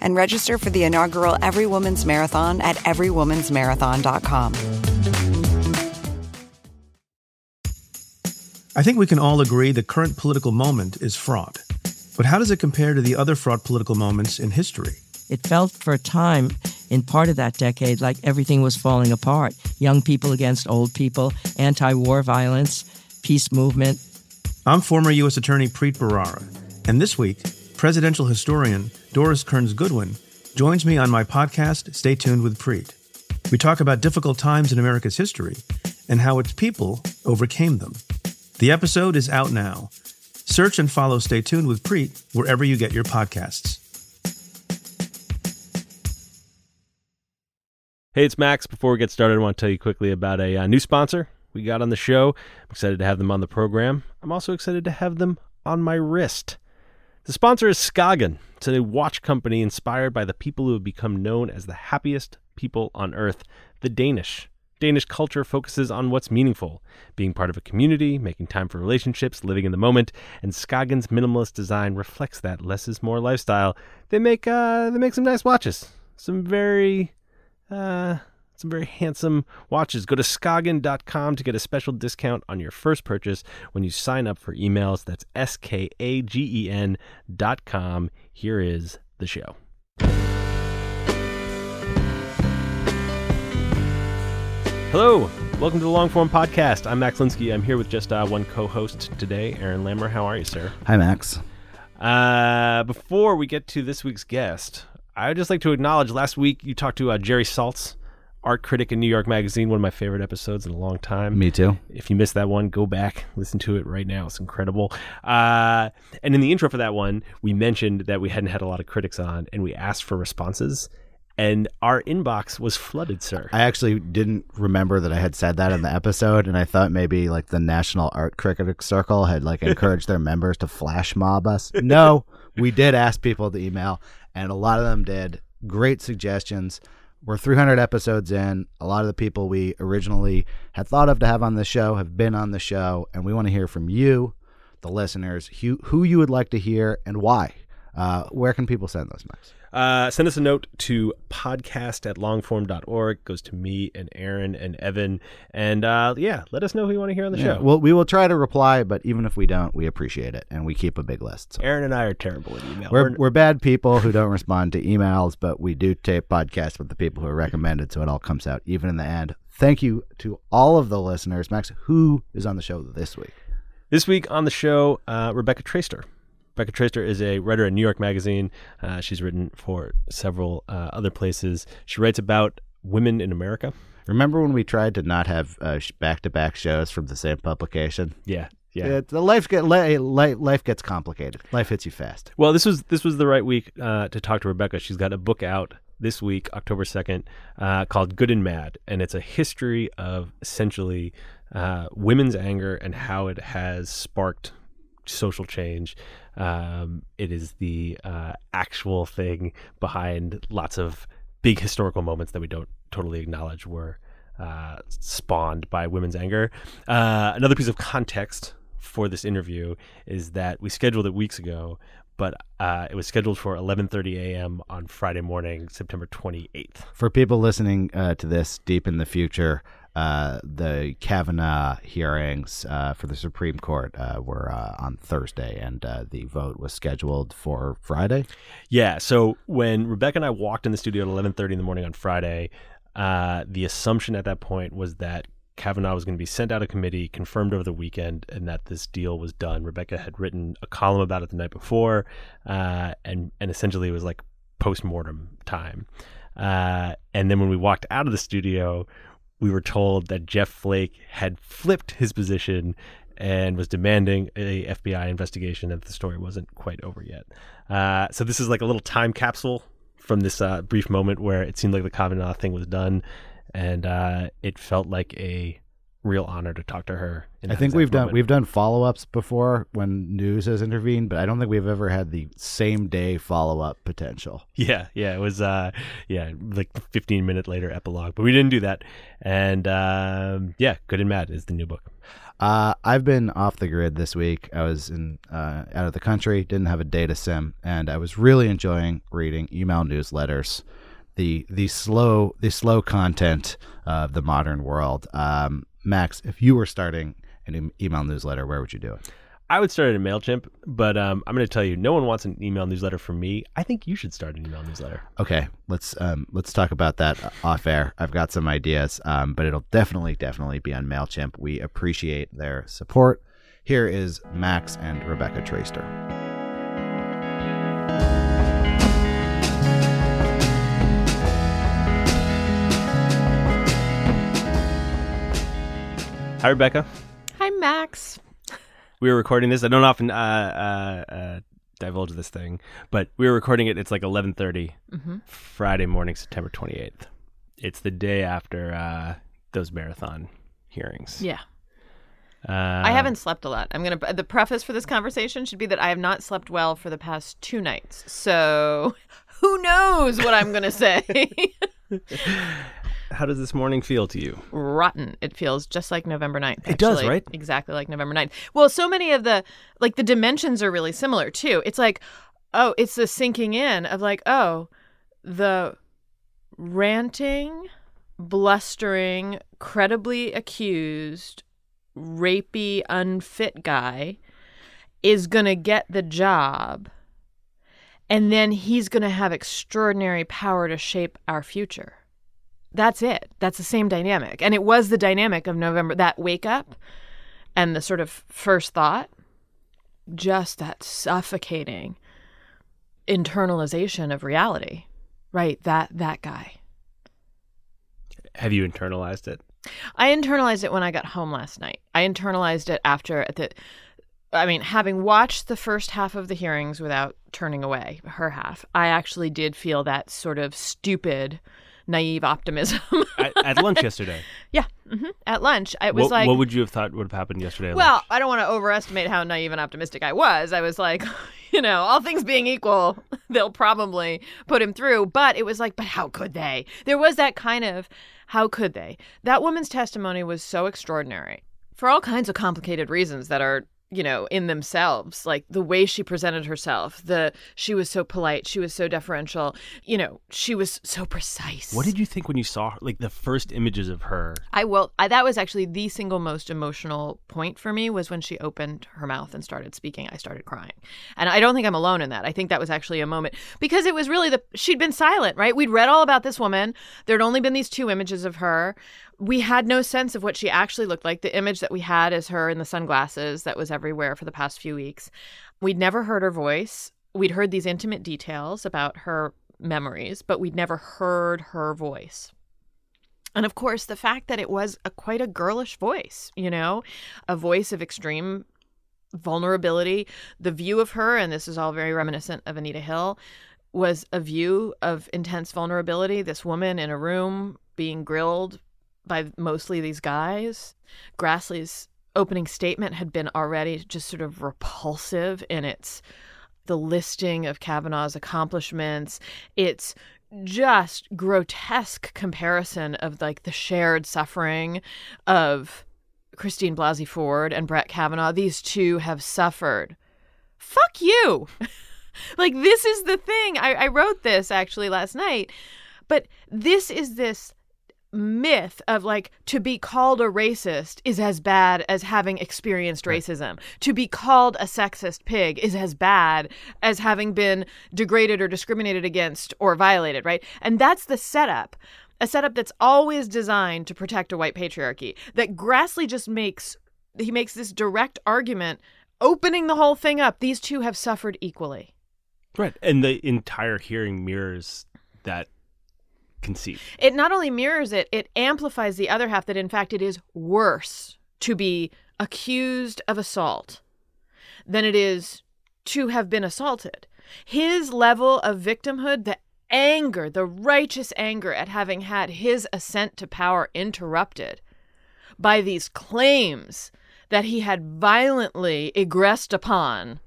and register for the inaugural Every Woman's Marathon at everywomansmarathon.com. I think we can all agree the current political moment is fraught. But how does it compare to the other fraught political moments in history? It felt for a time in part of that decade like everything was falling apart young people against old people, anti war violence, peace movement. I'm former U.S. Attorney Preet Bharara, and this week, presidential historian Doris Kearns Goodwin joins me on my podcast, Stay Tuned with Preet. We talk about difficult times in America's history and how its people overcame them. The episode is out now. Search and follow Stay Tuned with Preet wherever you get your podcasts. Hey, it's Max. Before we get started, I want to tell you quickly about a uh, new sponsor we got on the show. I'm excited to have them on the program. I'm also excited to have them on my wrist. The sponsor is Skagen. It's a watch company inspired by the people who have become known as the happiest people on earth, the Danish. Danish culture focuses on what's meaningful, being part of a community, making time for relationships, living in the moment, and Skagen's minimalist design reflects that less is more lifestyle. They make uh, they make some nice watches, some very uh, some very handsome watches. Go to skagen.com to get a special discount on your first purchase when you sign up for emails. That's S K A G E N dot com. Here is the show. Hello, welcome to the Longform Podcast. I'm Max Linsky. I'm here with just uh, one co-host today, Aaron Lammer. How are you, sir? Hi, Max. Uh, before we get to this week's guest, I would just like to acknowledge last week you talked to uh, Jerry Saltz, art critic in New York Magazine, one of my favorite episodes in a long time. Me too. If you missed that one, go back, listen to it right now. It's incredible. Uh, and in the intro for that one, we mentioned that we hadn't had a lot of critics on, and we asked for responses and our inbox was flooded, sir. I actually didn't remember that I had said that in the episode, and I thought maybe like the National Art Critic Circle had like encouraged their members to flash mob us. No, we did ask people to email, and a lot of them did. Great suggestions. We're 300 episodes in. A lot of the people we originally had thought of to have on the show have been on the show, and we want to hear from you, the listeners, who, you would like to hear and why. Uh, where can people send those, Max? Uh, send us a note to podcast at longform.org. It goes to me and Aaron and Evan. And uh, yeah, let us know who you want to hear on the Yeah, show. well, we will try to reply, but even if we don't, we appreciate it, and we keep a big list. So. Aaron and I are terrible at email. We're, we're bad people who don't respond to emails, but we do tape podcasts with the people who are recommended, so it all comes out even in the end. Thank you to all of the listeners. Max, who is on the show this week? This week on the show, uh, Rebecca Traister. Rebecca Traister is a writer at New York Magazine. Uh, she's written for several uh, other places. She writes about women in America. Remember when we tried to not have back to back shows from the same publication? Yeah. Yeah. It, the life get li- li- life gets complicated. Life hits you fast. Well, this was this was the right week uh, to talk to Rebecca. She's got a book out this week, October second, uh, called "Good and Mad," and it's a history of essentially uh, women's anger and how it has sparked social change. Um, it is the uh, actual thing behind lots of big historical moments that we don't totally acknowledge were uh, spawned by women's anger. Uh, another piece of context for this interview is that we scheduled it weeks ago, but uh, it was scheduled for 11:30 a.m. on Friday morning, September 28th. For people listening uh, to this deep in the future, uh, the Kavanaugh hearings uh, for the Supreme Court uh, were uh, on Thursday, and uh, the vote was scheduled for Friday. Yeah. So when Rebecca and I walked in the studio at 11:30 in the morning on Friday, uh, the assumption at that point was that Kavanaugh was going to be sent out of committee, confirmed over the weekend, and that this deal was done. Rebecca had written a column about it the night before, and and essentially it was like post mortem time. and then when we walked out of the studio, we were told that Jeff Flake had flipped his position and was demanding a FBI investigation, and the story wasn't quite over yet. Uh, so this is like a little time capsule from this uh, brief moment where it seemed like the Kavanaugh thing was done, and uh, it felt like a real honor to talk to her. in I think we've done moment. we've done follow ups before when news has intervened, but I don't think we've ever had the same day follow up potential. Yeah, yeah, it was uh yeah, like 15 minute later epilogue, but we didn't do that. And um yeah, Good and Mad is the new book. Uh, I've been off the grid this week. I was in uh, out of the country, didn't have a data sim, and I was really enjoying reading email newsletters, the the slow the slow content of the modern world. Um, Max, if you were starting an em- email newsletter, where would you do it? I would start at a MailChimp, but um, I'm going to tell you, no one wants an email newsletter from me. I think you should start an email newsletter. Okay, let's um, let's talk about that off air. I've got some ideas, um, but it'll definitely definitely be on Mailchimp. We appreciate their support. Here is Max and Rebecca Traister. Hi, Rebecca. Hi, Max. We were recording this. I don't often uh, uh, uh, divulge this thing, but we were recording it. It's like 11:30 Friday morning, September 28th. It's the day after uh, those marathon hearings. Yeah. Uh, I haven't slept a lot. I'm to, the preface for this conversation should be that I have not slept well for the past two nights. So who knows what I'm going to say? How does this morning feel to you? Rotten. It feels just like November 9th. It does, right? Exactly like November 9th. Well, so many of the, like, the dimensions are really similar, too. It's like, oh, it's the sinking in of, like, oh, the ranting, blustering, credibly accused, rapey, unfit guy is going to get the job. And then he's going to have extraordinary power to shape our future. That's it. That's the same dynamic. And it was the dynamic of November, that wake up and the sort of first thought, just that suffocating internalization of reality. Right, that that guy. Have you internalized it? I internalized it when I got home last night. I internalized it after at the I mean, having watched the first half of the hearings without turning away her half, I actually did feel that sort of stupid, naive optimism. at, at lunch yesterday. yeah, hmm at lunch, it was what, like, what would you have thought would have happened yesterday? well, lunch? I don't want to overestimate how naive and optimistic I was. I was like, you know, all things being equal, they'll probably put him through. But it was like, but how could they? There was that kind of, how could they? That woman's testimony was so extraordinary for all kinds of complicated reasons that are you know in themselves like the way she presented herself the she was so polite she was so deferential you know she was so precise what did you think when you saw her, like the first images of her? I will. I, that was actually the single most emotional point for me was when she opened her mouth and started speaking. I started crying, and I don't think I'm alone in that. I think that was actually a moment because it was really the she'd been silent, right? We'd read all about this woman. There'd only been these two images of her. We had no sense of what she actually looked like. The image that we had is her in the sunglasses that was everywhere for the past few weeks. We'd never heard her voice. We'd heard these intimate details about her memories, but we'd never heard her voice. And of course, the fact that it was a quite a girlish voice, you know, a voice of extreme vulnerability. The view of her, and this is all very reminiscent of Anita Hill, was a view of intense vulnerability. This woman in a room being grilled by mostly these guys. Grassley's opening statement had been already just sort of repulsive in its the listing of Kavanaugh's accomplishments. It's just grotesque comparison of like the shared suffering of Christine Blasey Ford and Brett Kavanaugh. These two have suffered. Fuck you. like this is the thing. I, I wrote this actually last night, but this is this myth of like to be called a racist is as bad as having experienced racism. To be called a sexist pig is as bad as having been degraded or discriminated against or violated, right? And that's the setup. A setup that's always designed to protect a white patriarchy. That Grassley just makes he makes this direct argument opening the whole thing up. These two have suffered equally. Right, and the entire hearing mirrors that conceit. It not only mirrors it, it amplifies the other half that in fact it is worse to be accused of assault than it is to have been assaulted. His level of victimhood, the anger, the righteous anger at having had his ascent to power interrupted by these claims that he had violently egressed upon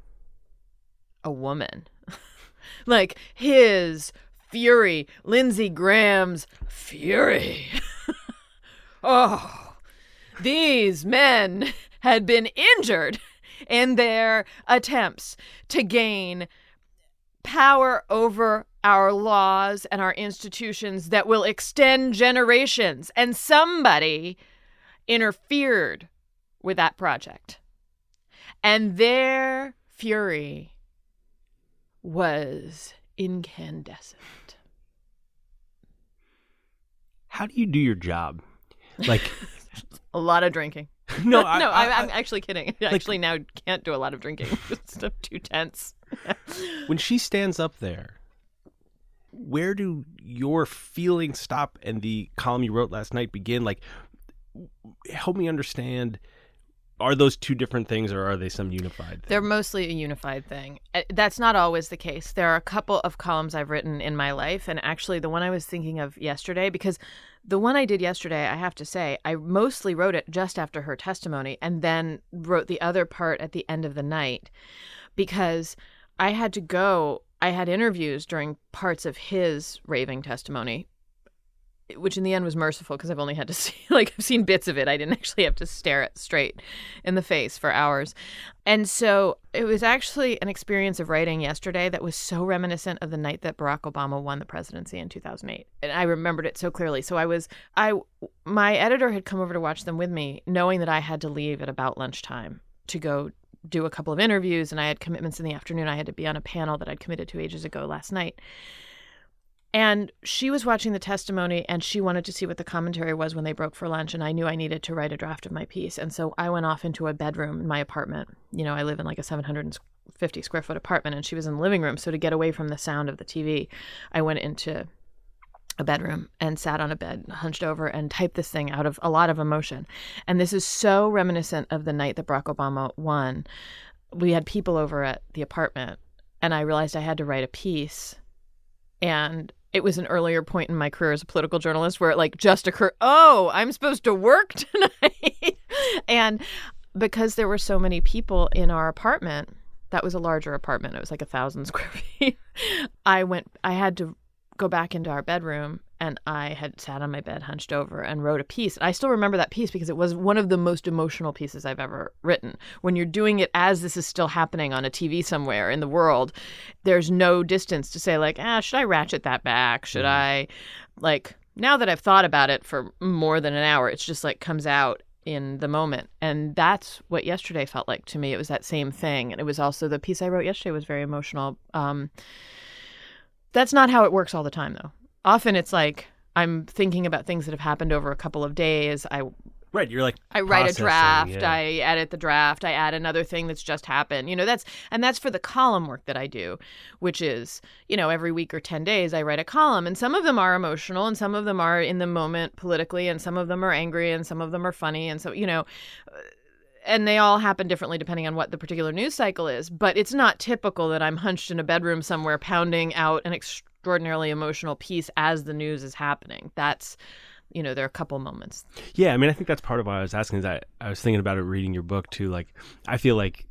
a woman. like his fury, Lindsey Graham's fury. oh, these men had been injured in their attempts to gain power over our laws and our institutions that will extend generations. And somebody interfered with that project. And their fury was incandescent. How do you do your job? Like, A lot of drinking. no, I, no, I, I'm actually kidding. I actually now can't do a lot of drinking. it's too tense. when she stands up there, where do your feelings stop and the column you wrote last night begin? Like, help me understand. Are those two different things, or are they some unified? Thing? They're mostly a unified thing. Uh, That's not always the case. There are a couple of columns I've written in my life, and actually, the one I was thinking of yesterday, because the one I did yesterday, I have to say, I mostly wrote it just after her testimony, and then wrote the other part at the end of the night, because I had to go. I had interviews during parts of his raving testimony, which in the end was merciful because I've only had to see like I've seen bits of it. I didn't actually have to stare it straight in the face for hours. And so it was actually an experience of writing yesterday that was so reminiscent of the night that Barack Obama won the presidency in 2008. And I remembered it so clearly. So I was I my editor had come over to watch them with me knowing that I had to leave at about lunchtime to go do a couple of interviews and I had commitments in the afternoon. I had to be on a panel that I'd committed to ages ago last night. And she was watching the testimony and she wanted to see what the commentary was when they broke for lunch. And I knew I needed to write a draft of my piece. And so I went off into a bedroom in my apartment. You know, I live in like a 750 square foot apartment and she was in the living room. So to get away from the sound of the TV, I went into a bedroom and sat on a bed, hunched over, and typed this thing out of a lot of emotion. And this is so reminiscent of the night that Barack Obama won. We had people over at the apartment, and I realized I had to write a piece. And it was an earlier point in my career as a political journalist where it like just occurred, oh, I'm supposed to work tonight. and because there were so many people in our apartment, that was a larger apartment. It was like a thousand square feet. I went, I had to go back into our bedroom and I had sat on my bed hunched over and wrote a piece. And I still remember that piece because it was one of the most emotional pieces I've ever written. When you're doing it as this is still happening on a TV somewhere in the world, there's no distance to say like, "Ah, should I ratchet that back? Should I like now that I've thought about it for more than an hour, it's just like comes out in the moment. And that's what yesterday felt like to me. It was that same thing. And it was also the piece I wrote yesterday was very emotional. Um that's not how it works all the time, though. Often it's like I'm thinking about things that have happened over a couple of days. I Right, you're like I write a draft, yeah. I edit the draft, I add another thing that's just happened. You know, that's and that's for the column work that I do, which is, you know, every week or 10 days I write a column and some of them are emotional and some of them are in the moment politically and some of them are angry and some of them are funny and so, you know, uh, and they all happen differently depending on what the particular news cycle is. But it's not typical that I'm hunched in a bedroom somewhere pounding out an extraordinarily emotional piece as the news is happening. That's, you know, there are a couple moments. Yeah, I mean, I think that's part of why I was asking. Is that I was thinking about it reading your book too. Like, I feel like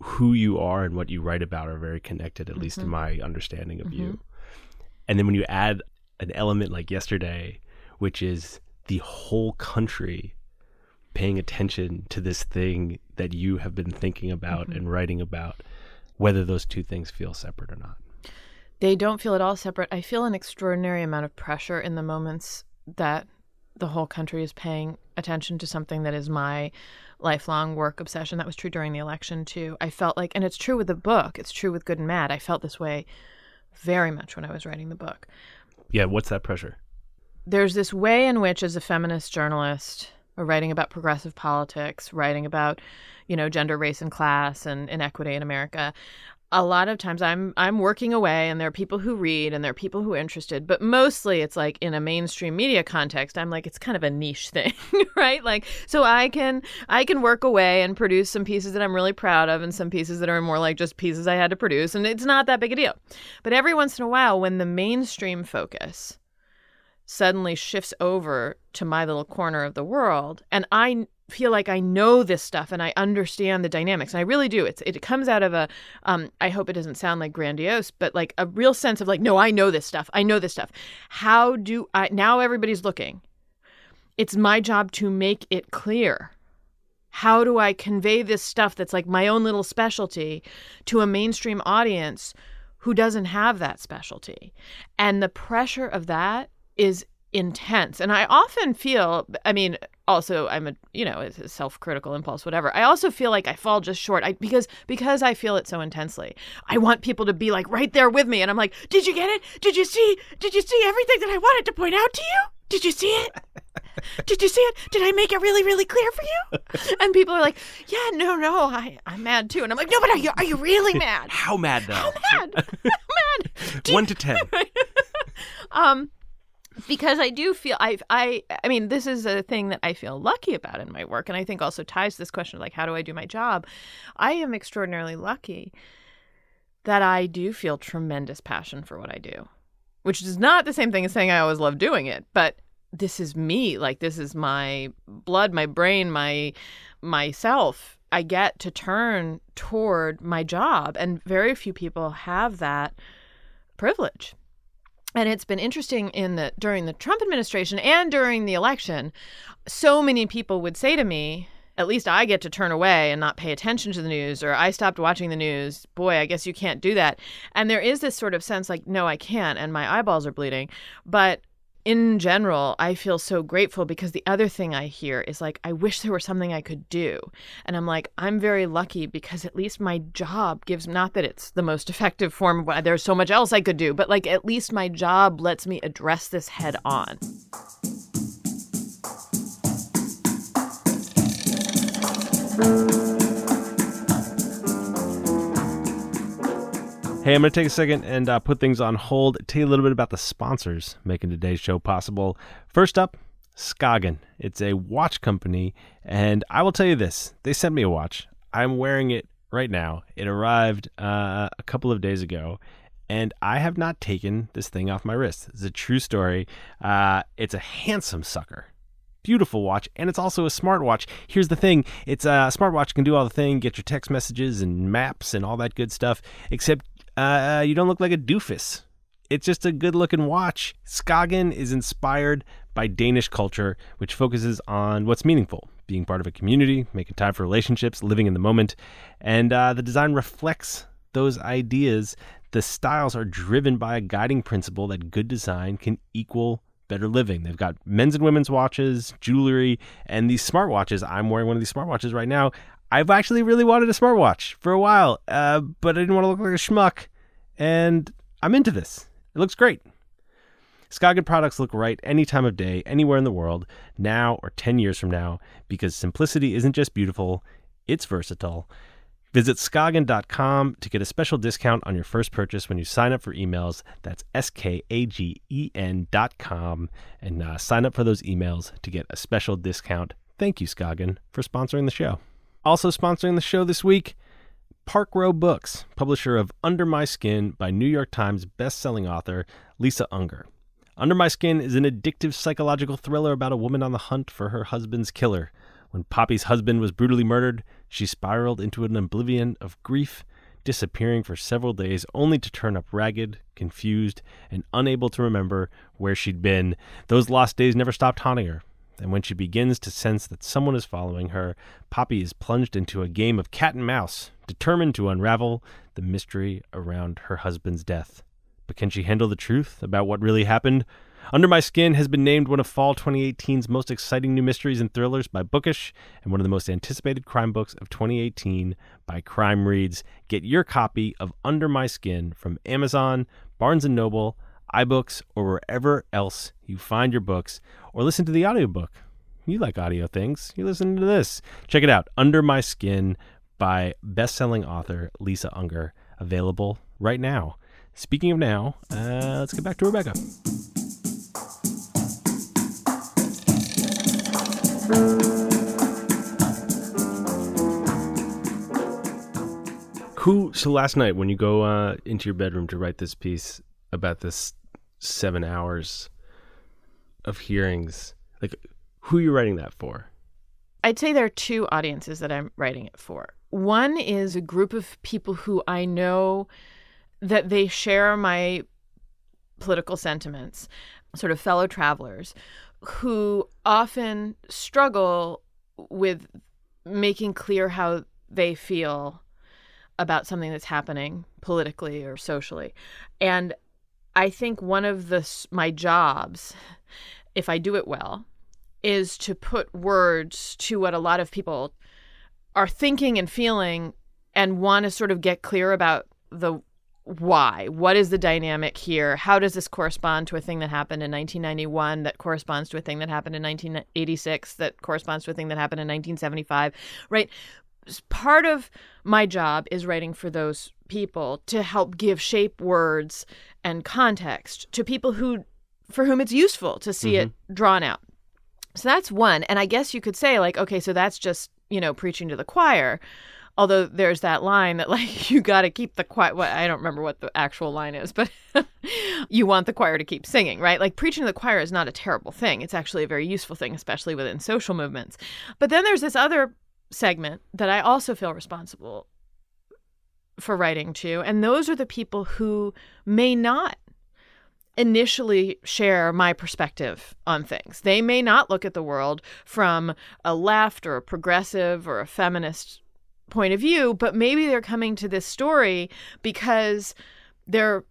who you are and what you write about are very connected, at least in mm-hmm. my understanding of you. Mm-hmm. And then when you add an element like yesterday, which is the whole country paying attention to this thing that you have been thinking about mm-hmm. and writing about, whether those two things feel separate or not. They don't feel at all separate. I feel an extraordinary amount of pressure in the moments that the whole country is paying attention to something that is my lifelong work obsession. That was true during the election, too. I felt like, and it's true with the book, it's true with Good and Mad. I felt this way very much when I was writing the book. Yeah, what's that pressure? there's this way in which as a feminist journalist or writing about progressive politics writing about you know gender race and class and inequity in america a lot of times I'm I'm working away and there are people who read and there are people who are interested, but mostly it's like in a mainstream media context, I'm like it's kind of a niche thing, right? Like so I can I can work away and produce some pieces that I'm really proud of and some pieces that are more like just pieces I had to produce and it's not that big a deal. But every once in a while when the mainstream focus suddenly shifts over to my little corner of the world and I feel like I know this stuff and I understand the dynamics. And I really do. It's it comes out of a um I hope it doesn't sound like grandiose, but like a real sense of like, no, I know this stuff. I know this stuff. How do I now everybody's looking. It's my job to make it clear. How do I convey this stuff that's like my own little specialty to a mainstream audience who doesn't have that specialty? And the pressure of that is intense. And I often feel, I mean, also I'm a, you know, it's a self-critical impulse, whatever. I also feel like I fall just short. I because because I feel it so intensely. I want people to be like right there with me, and I'm like, did you get it? Did you see? Did you see everything that I wanted to point out to you? Did you see it? Did you see it? Did I make it really, really clear for you? And people are like, "Yeah, no, no, I, I'm mad too." And I'm like, "No, but are you, are you really mad? How mad though? How mad? How mad? One to ten. um because I do feel I I I mean this is a thing that I feel lucky about in my work and I think also ties to this question of like how do I do my job? I am extraordinarily lucky that I do feel tremendous passion for what I do. Which is not the same thing as saying I always love doing it, but this is me, like this is my blood, my brain, my myself. I get to turn toward my job and very few people have that privilege and it's been interesting in the during the Trump administration and during the election so many people would say to me at least I get to turn away and not pay attention to the news or I stopped watching the news. Boy I guess you can't do that. And there is this sort of sense like no I can't and my eyeballs are bleeding. But in general, I feel so grateful because the other thing I hear is like, I wish there were something I could do. And I'm like, I'm very lucky because at least my job gives, not that it's the most effective form of there's so much else I could do, but like at least my job lets me address this head on. Hey, I'm going to take a second and uh, put things on hold. Tell you a little bit about the sponsors making today's show possible. First up, Skagen. It's a watch company, and I will tell you this: they sent me a watch. I'm wearing it right now. It arrived uh, a couple of days ago, and I have not taken this thing off my wrist. It's a true story. Uh, it's a handsome sucker. Beautiful watch, and it's also a smartwatch. Here's the thing: it's a smartwatch can do all the thing, get your text messages and maps and all that good stuff. Except uh, you don't look like a doofus. It's just a good looking watch. Skagen is inspired by Danish culture, which focuses on what's meaningful being part of a community, making time for relationships, living in the moment. And uh, the design reflects those ideas. The styles are driven by a guiding principle that good design can equal better living. They've got men's and women's watches, jewelry, and these smartwatches. I'm wearing one of these smartwatches right now. I've actually really wanted a smartwatch for a while, uh, but I didn't want to look like a schmuck, and I'm into this. It looks great. Skagen products look right any time of day, anywhere in the world, now or 10 years from now, because simplicity isn't just beautiful, it's versatile. Visit Skagen.com to get a special discount on your first purchase when you sign up for emails. That's S K A G E N.com and uh, sign up for those emails to get a special discount. Thank you, Skagen, for sponsoring the show. Also sponsoring the show this week, Park Row Books, publisher of Under My Skin by New York Times best-selling author Lisa Unger. Under My Skin is an addictive psychological thriller about a woman on the hunt for her husband's killer. When Poppy's husband was brutally murdered, she spiraled into an oblivion of grief, disappearing for several days only to turn up ragged, confused, and unable to remember where she'd been. Those lost days never stopped haunting her. And when she begins to sense that someone is following her, Poppy is plunged into a game of cat and mouse, determined to unravel the mystery around her husband's death. But can she handle the truth about what really happened? Under My Skin has been named one of fall 2018's most exciting new mysteries and thrillers by Bookish and one of the most anticipated crime books of 2018 by Crime Reads. Get your copy of Under My Skin from Amazon, Barnes & Noble, iBooks, or wherever else you find your books, or listen to the audiobook. You like audio things. You listen to this. Check it out Under My Skin by best-selling author Lisa Unger. available right now. Speaking of now, uh, let's get back to Rebecca. Who? So last night, when you go uh, into your bedroom to write this piece about this seven hours of hearings, like who are you writing that for? I'd say there are two audiences that I'm writing it for. One is a group of people who I know that they share my political sentiments, sort of fellow travelers, who often struggle with making clear how they feel about something that's happening politically or socially. And I think one of the my jobs, if I do it well, is to put words to what a lot of people are thinking and feeling and want to sort of get clear about the why. What is the dynamic here? How does this correspond to a thing that happened in 1991 that corresponds to a thing that happened in 1986 that corresponds to a thing that happened in 1975, right? Part of my job is writing for those people to help give shape words and context to people who for whom it's useful to see mm-hmm. it drawn out. So that's one. And I guess you could say like okay, so that's just, you know, preaching to the choir although there's that line that like you got to keep the choir what i don't remember what the actual line is but you want the choir to keep singing right like preaching to the choir is not a terrible thing it's actually a very useful thing especially within social movements but then there's this other segment that i also feel responsible for writing to and those are the people who may not initially share my perspective on things. They may not look at the world from a left or a progressive or a feminist point of view, but maybe they're coming to this story because they're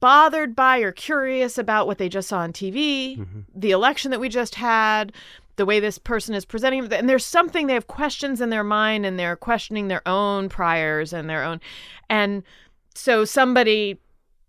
bothered by or curious about what they just saw on TV, mm-hmm. the election that we just had, the way this person is presenting and there's something they have questions in their mind and they're questioning their own priors and their own and so somebody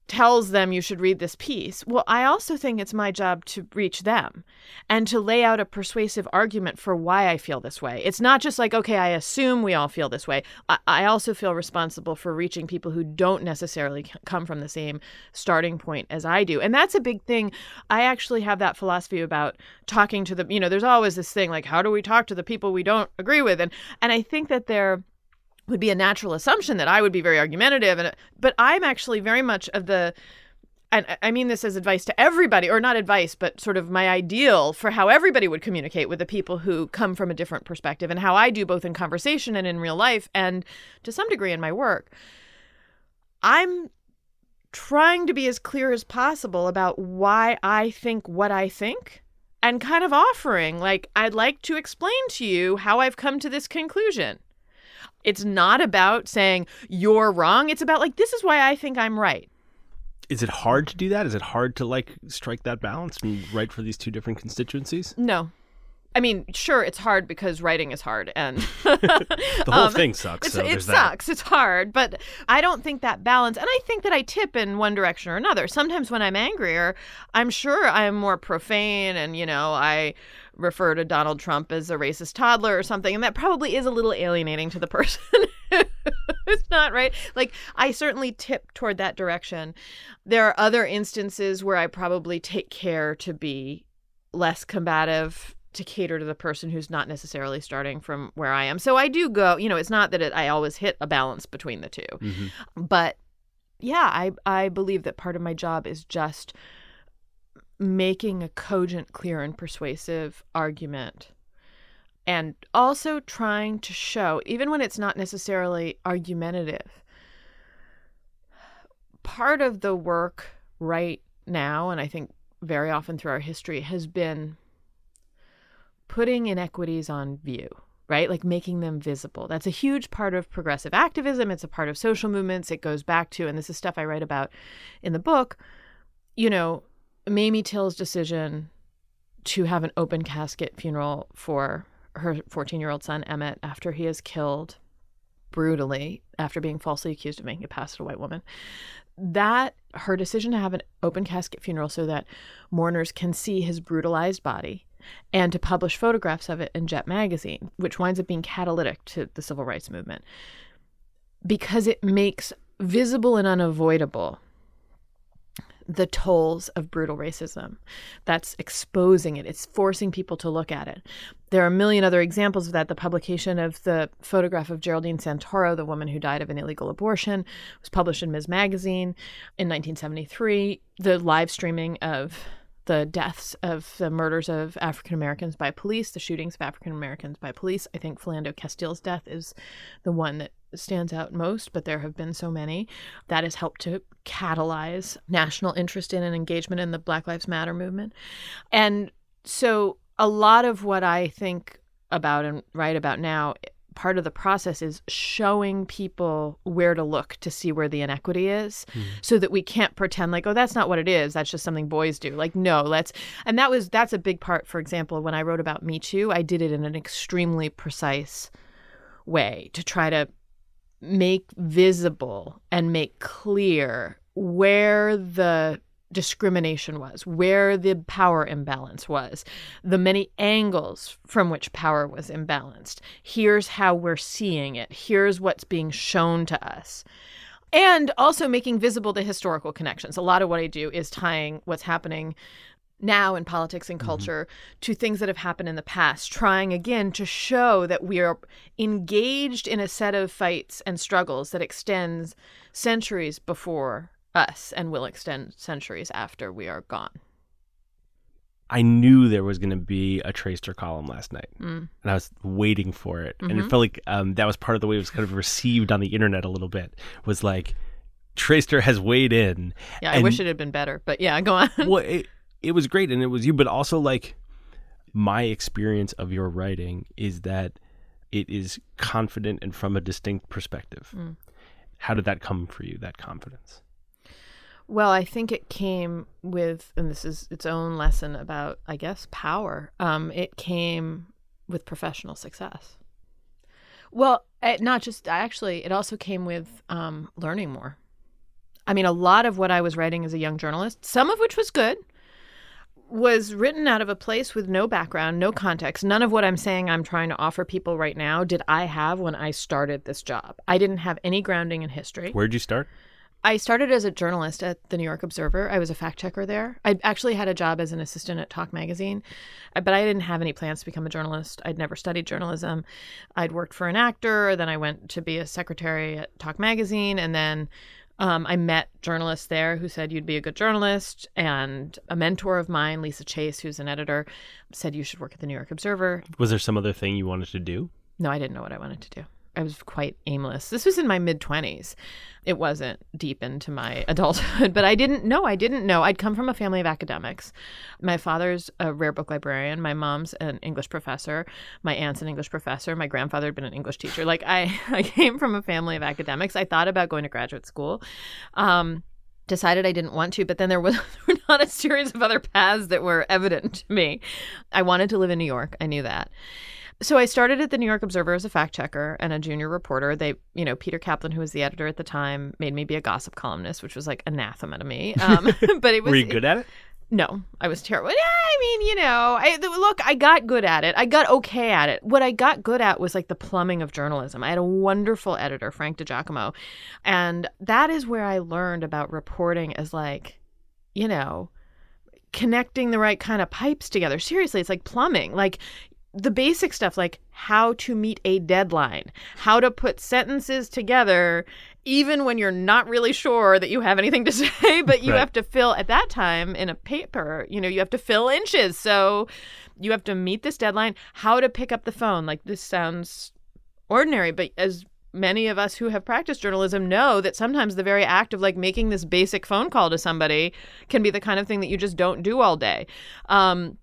tells them you should read this piece. Well, I also think it's my job to reach them and to lay out a persuasive argument for why I feel this way. It's not just like, okay, I assume we all feel this way. I, I also feel responsible for reaching people who don't necessarily come from the same starting point as I do. And that's a big thing. I actually have that philosophy about talking to the, you know, there's always this thing like, how do we talk to the people we don't agree with? And, and I think that they're, would be a natural assumption that I would be very argumentative and but I'm actually very much of the and I mean this as advice to everybody or not advice but sort of my ideal for how everybody would communicate with the people who come from a different perspective and how I do both in conversation and in real life and to some degree in my work. I'm trying to be as clear as possible about why I think what I think and kind of offering like I'd like to explain to you how I've come to this conclusion it's not about saying you're wrong. It's about like, this is why I think I'm right. Is it hard to do that? Is it hard to like strike that balance and write for these two different constituencies? No. I mean, sure, it's hard because writing is hard, and the whole um, thing sucks. So it sucks. It's hard, but I don't think that balance. And I think that I tip in one direction or another. Sometimes when I'm angrier, I'm sure I'm more profane, and you know, I refer to Donald Trump as a racist toddler or something, and that probably is a little alienating to the person. it's not right. Like I certainly tip toward that direction. There are other instances where I probably take care to be less combative to cater to the person who's not necessarily starting from where I am. So I do go, you know, it's not that it, I always hit a balance between the 2 mm-hmm. But yeah, I I believe that part of my job is just making a cogent, clear and persuasive argument. And also trying to show, even when it's not necessarily argumentative, part of the work right now, and I think very often through our history, has been putting inequities on view, right? Like making them visible. That's a huge part of progressive activism. It's a part of social movements. It goes back to, and this is stuff I write about in the book, you know, Mamie Till's decision to have an open casket funeral for her 14 year old son, Emmett, after he is killed brutally after being falsely accused of making a pass at a white woman. That her decision to have an open casket funeral so that mourners can see his brutalized body and to publish photographs of it in Jet magazine, which winds up being catalytic to the civil rights movement because it makes visible and unavoidable the tolls of brutal racism. That's exposing it. It's forcing people to look at it. There are a million other examples of that. The publication of the photograph of Geraldine Santoro, the woman who died of an illegal abortion, was published in Ms. Magazine in 1973. The live streaming of the deaths of the murders of African Americans by police, the shootings of African Americans by police. I think Philando Castile's death is the one that stands out most, but there have been so many. That has helped to catalyze national interest in and engagement in the Black Lives Matter movement. And so a lot of what I think about and write about now part of the process is showing people where to look to see where the inequity is mm. so that we can't pretend like oh that's not what it is that's just something boys do like no let's and that was that's a big part for example when i wrote about me too i did it in an extremely precise way to try to make visible and make clear where the discrimination was, where the power imbalance was, the many angles from which power was imbalanced. Here's how we're seeing it. Here's what's being shown to us. And also making visible the historical connections. A lot of what I do is tying what's happening now in politics and mm-hmm. culture mm-hmm. to things that have happened in the past, trying again to show that we are engaged in a set of fights and struggles that extends centuries before us and will extend centuries after we are gone. I knew there was going to be a Traister column last night, mm. and I was waiting for it. Mm-hmm. And it mm-hmm. felt like um, that was part of the way it was kind of received on the internet a little bit. Was like Traister has weighed in. Yeah, I wish it had been better, but yeah, go on. well, it, it was great, and it was you, but also like my experience of your writing is that it is confident and from a distinct perspective. Mm. How did that come for you? That confidence. Well, I think it came with, and this is its own lesson about, I guess, power. Um, it came with professional success. Well, it, not just actually, it also came with um, learning more. I mean, a lot of what I was writing as a young journalist, some of which was good, was written out of a place with no background, no context. None of what I'm saying I'm trying to offer people right now did I have when I started this job. I didn't have any grounding in history. Where'd you start? I started as a journalist at the New York Observer. I was a fact checker there. I actually had a job as an assistant at Talk Magazine, uh, but I didn't have any plans to become a journalist. I'd never studied journalism. I'd worked for an actor, then I went to be a secretary at Talk Magazine, and then um, I met journalists there who said you'd be a good journalist, and a mentor of mine, Lisa Chase, who's an editor, said you should work at the New York Observer. Was there some other thing you wanted to do? No, I didn't know what I wanted to do. I was quite aimless. This was in my mid 20s. It wasn't deep into my adulthood, but I didn't know. I didn't know. I'd come from a family of academics. My father's a rare book librarian. My mom's an English professor. My aunt's an English professor. My grandfather had been an English teacher. Like I, I came from a family of academics. I thought about going to graduate school. Um, decided I didn't want to, but then there was not a series of other paths that were evident to me. I wanted to live in New York. I knew that. So I started at the New York Observer as a fact checker and a junior reporter. They, you know, Peter Kaplan, who was the editor at the time, made me be a gossip columnist, which was like anathema to me. Um, but it was. Were you good at it? No, I was terrible. Yeah, I mean, you know, I look, I got good at it. I got okay at it. What I got good at was like the plumbing of journalism. I had a wonderful editor, Frank DiGiacomo, and that is where I learned about reporting as like, you know, connecting the right kind of pipes together. Seriously, it's like plumbing. Like the basic stuff like how to meet a deadline, how to put sentences together, even when you're not really sure that you have anything to say, but you right. have to fill at that time in a paper, you know, you have to fill inches. So you have to meet this deadline, how to pick up the phone. Like this sounds ordinary, but as many of us who have practiced journalism know that sometimes the very act of like making this basic phone call to somebody can be the kind of thing that you just don't do all day. Um,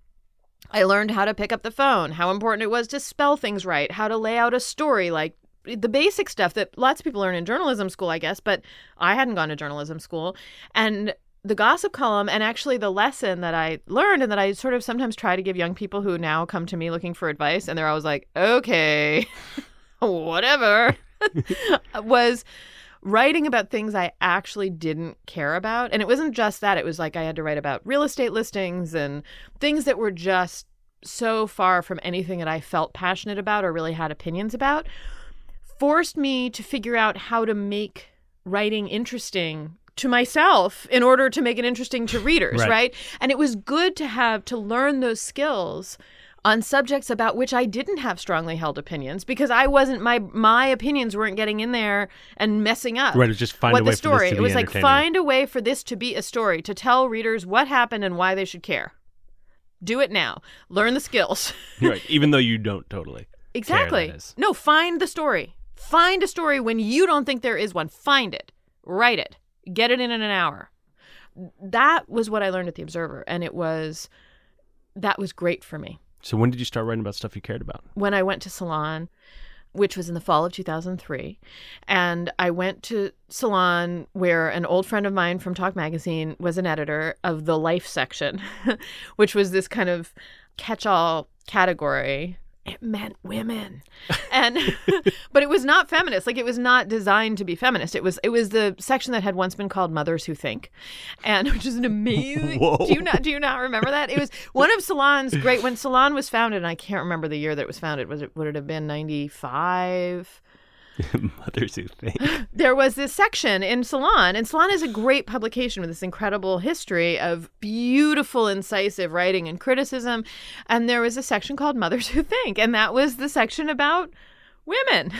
I learned how to pick up the phone, how important it was to spell things right, how to lay out a story, like the basic stuff that lots of people learn in journalism school, I guess, but I hadn't gone to journalism school. And the gossip column and actually the lesson that I learned and that I sort of sometimes try to give young people who now come to me looking for advice and they're always like, okay, whatever, was writing about things I actually didn't care about. And it wasn't just that, it was like I had to write about real estate listings and things that were just so far from anything that I felt passionate about or really had opinions about, forced me to figure out how to make writing interesting to myself in order to make it interesting to readers, Right. right? And it was good to have to learn those skills on subjects about which I didn't have strongly held opinions because I wasn't my my opinions weren't getting in there and messing up. Right, it's just find what a way the for this story. to it be was like find a way for this to be a story to tell readers what happened and why they should care. Do it now. Learn the skills. right, even though you don't totally. Exactly. No, find the story. Find a story when you don't think there is one. Find it. Write it. Get it in in an hour. That was what I learned at the Observer, and it was that was great for me. So when did you start writing about stuff you cared about? When I went to Salon, which was in the fall of 2003, and I went to Salon where an old friend of mine from Talk Magazine was an editor of the Life section, which was this kind of catch-all category. It meant women, and but it was not feminist. Like it was not designed to be feminist. It was it was the section that had once been called Mothers Who Think, and which is an amazing. Whoa. Do you not do you not remember that? It was one of Salon's great when Salon was founded. And I can't remember the year that it was founded. Was it would it have been ninety five? Mothers who think. there was this section in Salon, and Salon is a great publication with this incredible history of beautiful, incisive writing and criticism. And there was a section called Mothers Who Think, and that was the section about women.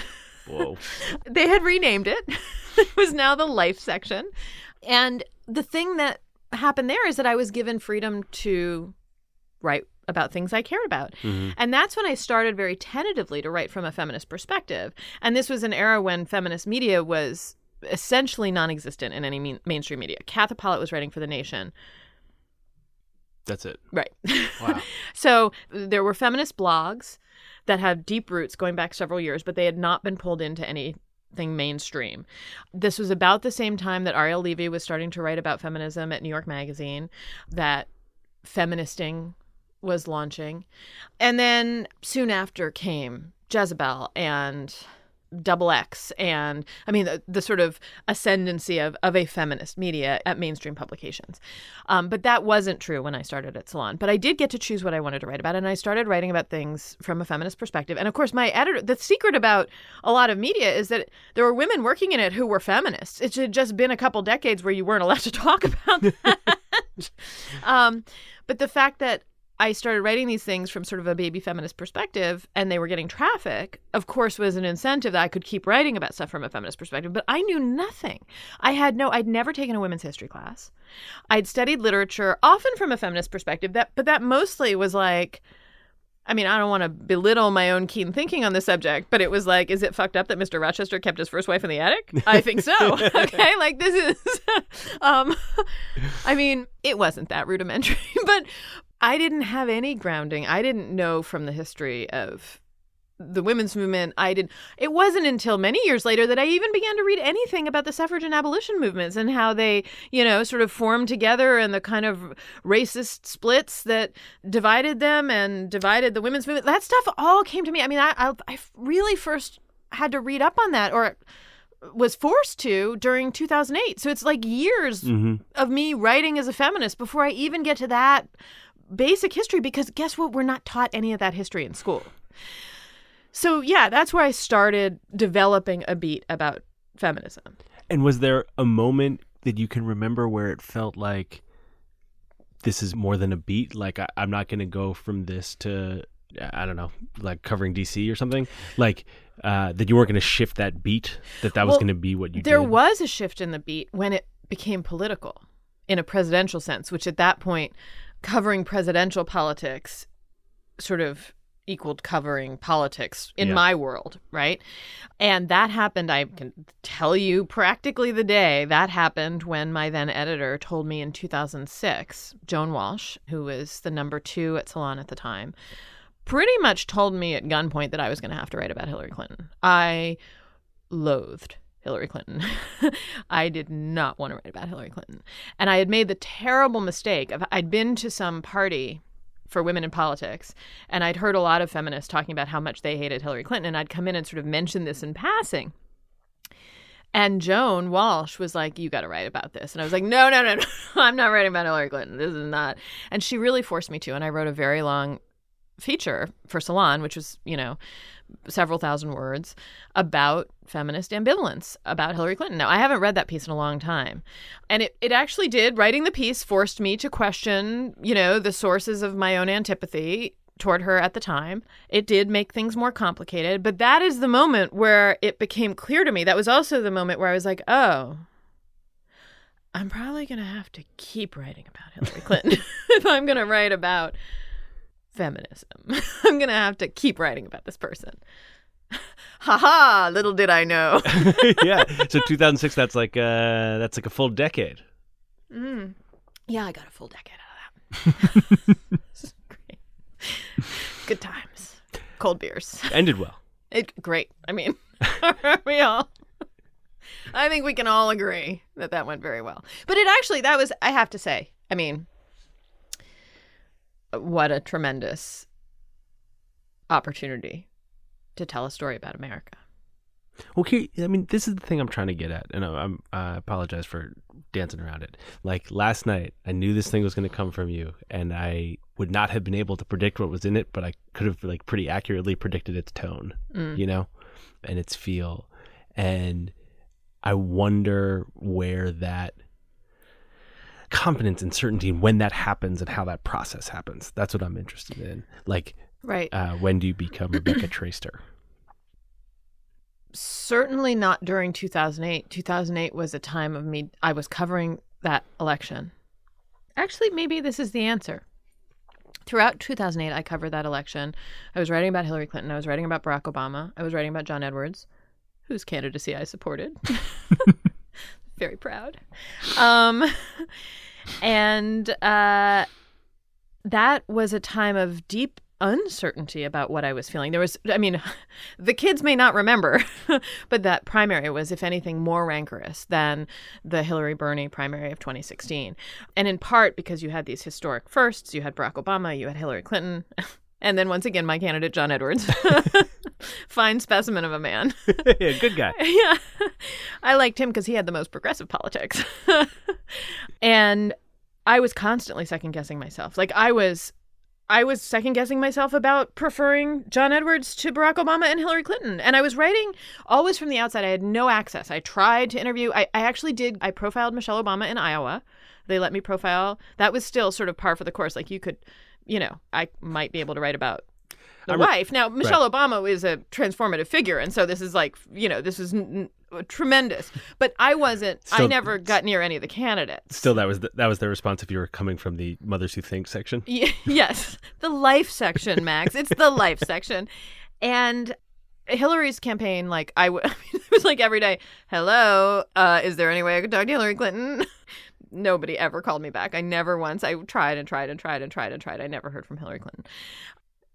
Whoa. they had renamed it. it was now the life section. And the thing that happened there is that I was given freedom to write about things I cared about. Mm-hmm. And that's when I started very tentatively to write from a feminist perspective. And this was an era when feminist media was essentially non existent in any main- mainstream media. Katha Pollitt was writing for The Nation. That's it. Right. Wow. so there were feminist blogs that had deep roots going back several years, but they had not been pulled into anything mainstream. This was about the same time that Ariel Levy was starting to write about feminism at New York Magazine, that feministing was launching. And then soon after came Jezebel and Double X and I mean the, the sort of ascendancy of, of a feminist media at mainstream publications. Um, but that wasn't true when I started at Salon. But I did get to choose what I wanted to write about, and I started writing about things from a feminist perspective. And of course, my editor, the secret about a lot of media is that there were women working in it who were feminists. It had just been a couple decades where you weren't allowed to talk about that. um, but the fact that I started writing these things from sort of a baby feminist perspective and they were getting traffic, of course, was an incentive that I could keep writing about stuff from a feminist perspective. But I knew nothing. I had no, I'd never taken a women's history class. I'd studied literature, often from a feminist perspective, that but that mostly was like, I mean, I don't want to belittle my own keen thinking on the subject, but it was like, is it fucked up that Mr. Rochester kept his first wife in the attic? I think so. okay, like this is, um, I mean, it wasn't that rudimentary, but I didn't have any grounding. I didn't know from the history of the women's movement. I didn't. It wasn't until many years later that I even began to read anything about the suffrage and abolition movements and how they, you know, sort of formed together and the kind of racist splits that divided them and divided the women's movement. That stuff all came to me. I mean, I I, I really first had to read up on that or was forced to during 2008. So it's like years mm-hmm. of me writing as a feminist before I even get to that basic history because guess what? We're not taught any of that history in school. So yeah, that's where I started developing a beat about feminism. And was there a moment that you can remember where it felt like this is more than a beat? Like I, I'm not going to go from this to I don't know, like covering DC or something. Like uh, that you weren't going to shift that beat. That that was going to be what you there did. was a shift in the beat when it became political in a presidential sense, which at that point, covering presidential politics sort of equaled covering politics in Yeah. my world, right? And that happened, I can tell you practically the day that happened when my then editor told me in 2006, Joan Walsh, who was the number two at Salon at the time, pretty much told me at gunpoint that I was going to have to write about Hillary Clinton. I loathed Hillary Clinton. I did not want to write about Hillary Clinton. And I had made the terrible mistake of I'd been to some party for women in politics and I'd heard a lot of feminists talking about how much they hated Hillary Clinton and I'd come in and sort of mention this in passing. And Joan Walsh was like, You got to write about this. And I was like, No, no, no, no. I'm not writing about Hillary Clinton. This is not. And she really forced me to. And I wrote a very long feature for Salon, which was, you know, several thousand words about feminist ambivalence about Hillary Clinton. Now, I haven't read that piece in a long time. And it, it actually did, writing the piece forced me to question, you know, the sources of my own antipathy toward her at the time. It did make things more complicated, but that is the moment where it became clear to me. That was also the moment where I was like, oh, I'm probably going to have to keep writing about Hillary Clinton if I'm going to write about feminism. I'm going to have to keep writing about this person. Ha ha, little did I know. yeah. So 2006 that's like uh that's like a full decade. Mm. Yeah, I got a full decade out of that. Great. Good times. Cold beers. Ended well. It, great. I mean, we all. I think we can all agree that that went very well. But it actually, that was, I have to say, I mean, what a tremendous opportunity to tell a story about America. Okay, I mean, this is the thing I'm trying to get at, and I, I'm I apologize for dancing around it. Like last night, I knew this thing was going to come from you, and I would not have been able to predict what was in it, but I could have like pretty accurately predicted its tone, mm. you know, and its feel, and I wonder where that confidence and certainty when that happens and how that process happens. That's what I'm interested in. Like, Right. uh, when do you become Rebecca Traister? certainly not during 2008. 2008 was a time of me, I was covering that election. Actually, maybe this is the answer. Throughout 2008, I covered that election. I was writing about Hillary Clinton. I was writing about Barack Obama. I was writing about John Edwards, whose candidacy I supported. Very proud. Um, and uh, that was a time of deep uncertainty about what I was feeling. There was, I mean, the kids may not remember, but that primary was, if anything, more rancorous than the Hillary Bernie primary of 2016. And in part because you had these historic firsts. You had Barack Obama, you had Hillary Clinton, and then once again, my candidate, John Edwards. Fine specimen of a man. yeah, good guy. yeah. I liked him because he had the most progressive politics. and I was constantly second guessing myself. Like I was I was second guessing myself about preferring John Edwards to Barack Obama and Hillary Clinton. And I was writing always from the outside. I had no access. I tried to interview. I, I actually did. I profiled Michelle Obama in Iowa. They let me profile. That was still sort of par for the course. Like you could, you know, I might be able to write about the re- wife. Now, Michelle Obama is a transformative figure. And so this is like, you know, this is n- n- tremendous. But I wasn't, I never got near any of the candidates. Still, that was the, that was the response if you were coming from the mothers who think section. Y- yes, the life section, Max. It's the life section. And Hillary's campaign, like, I, w- I mean, it was like every day, hello, uh, is there any way I could talk to Hillary Clinton? Nobody ever called me back. I never once, I tried and tried and tried and tried and tried. I never heard from Hillary Clinton.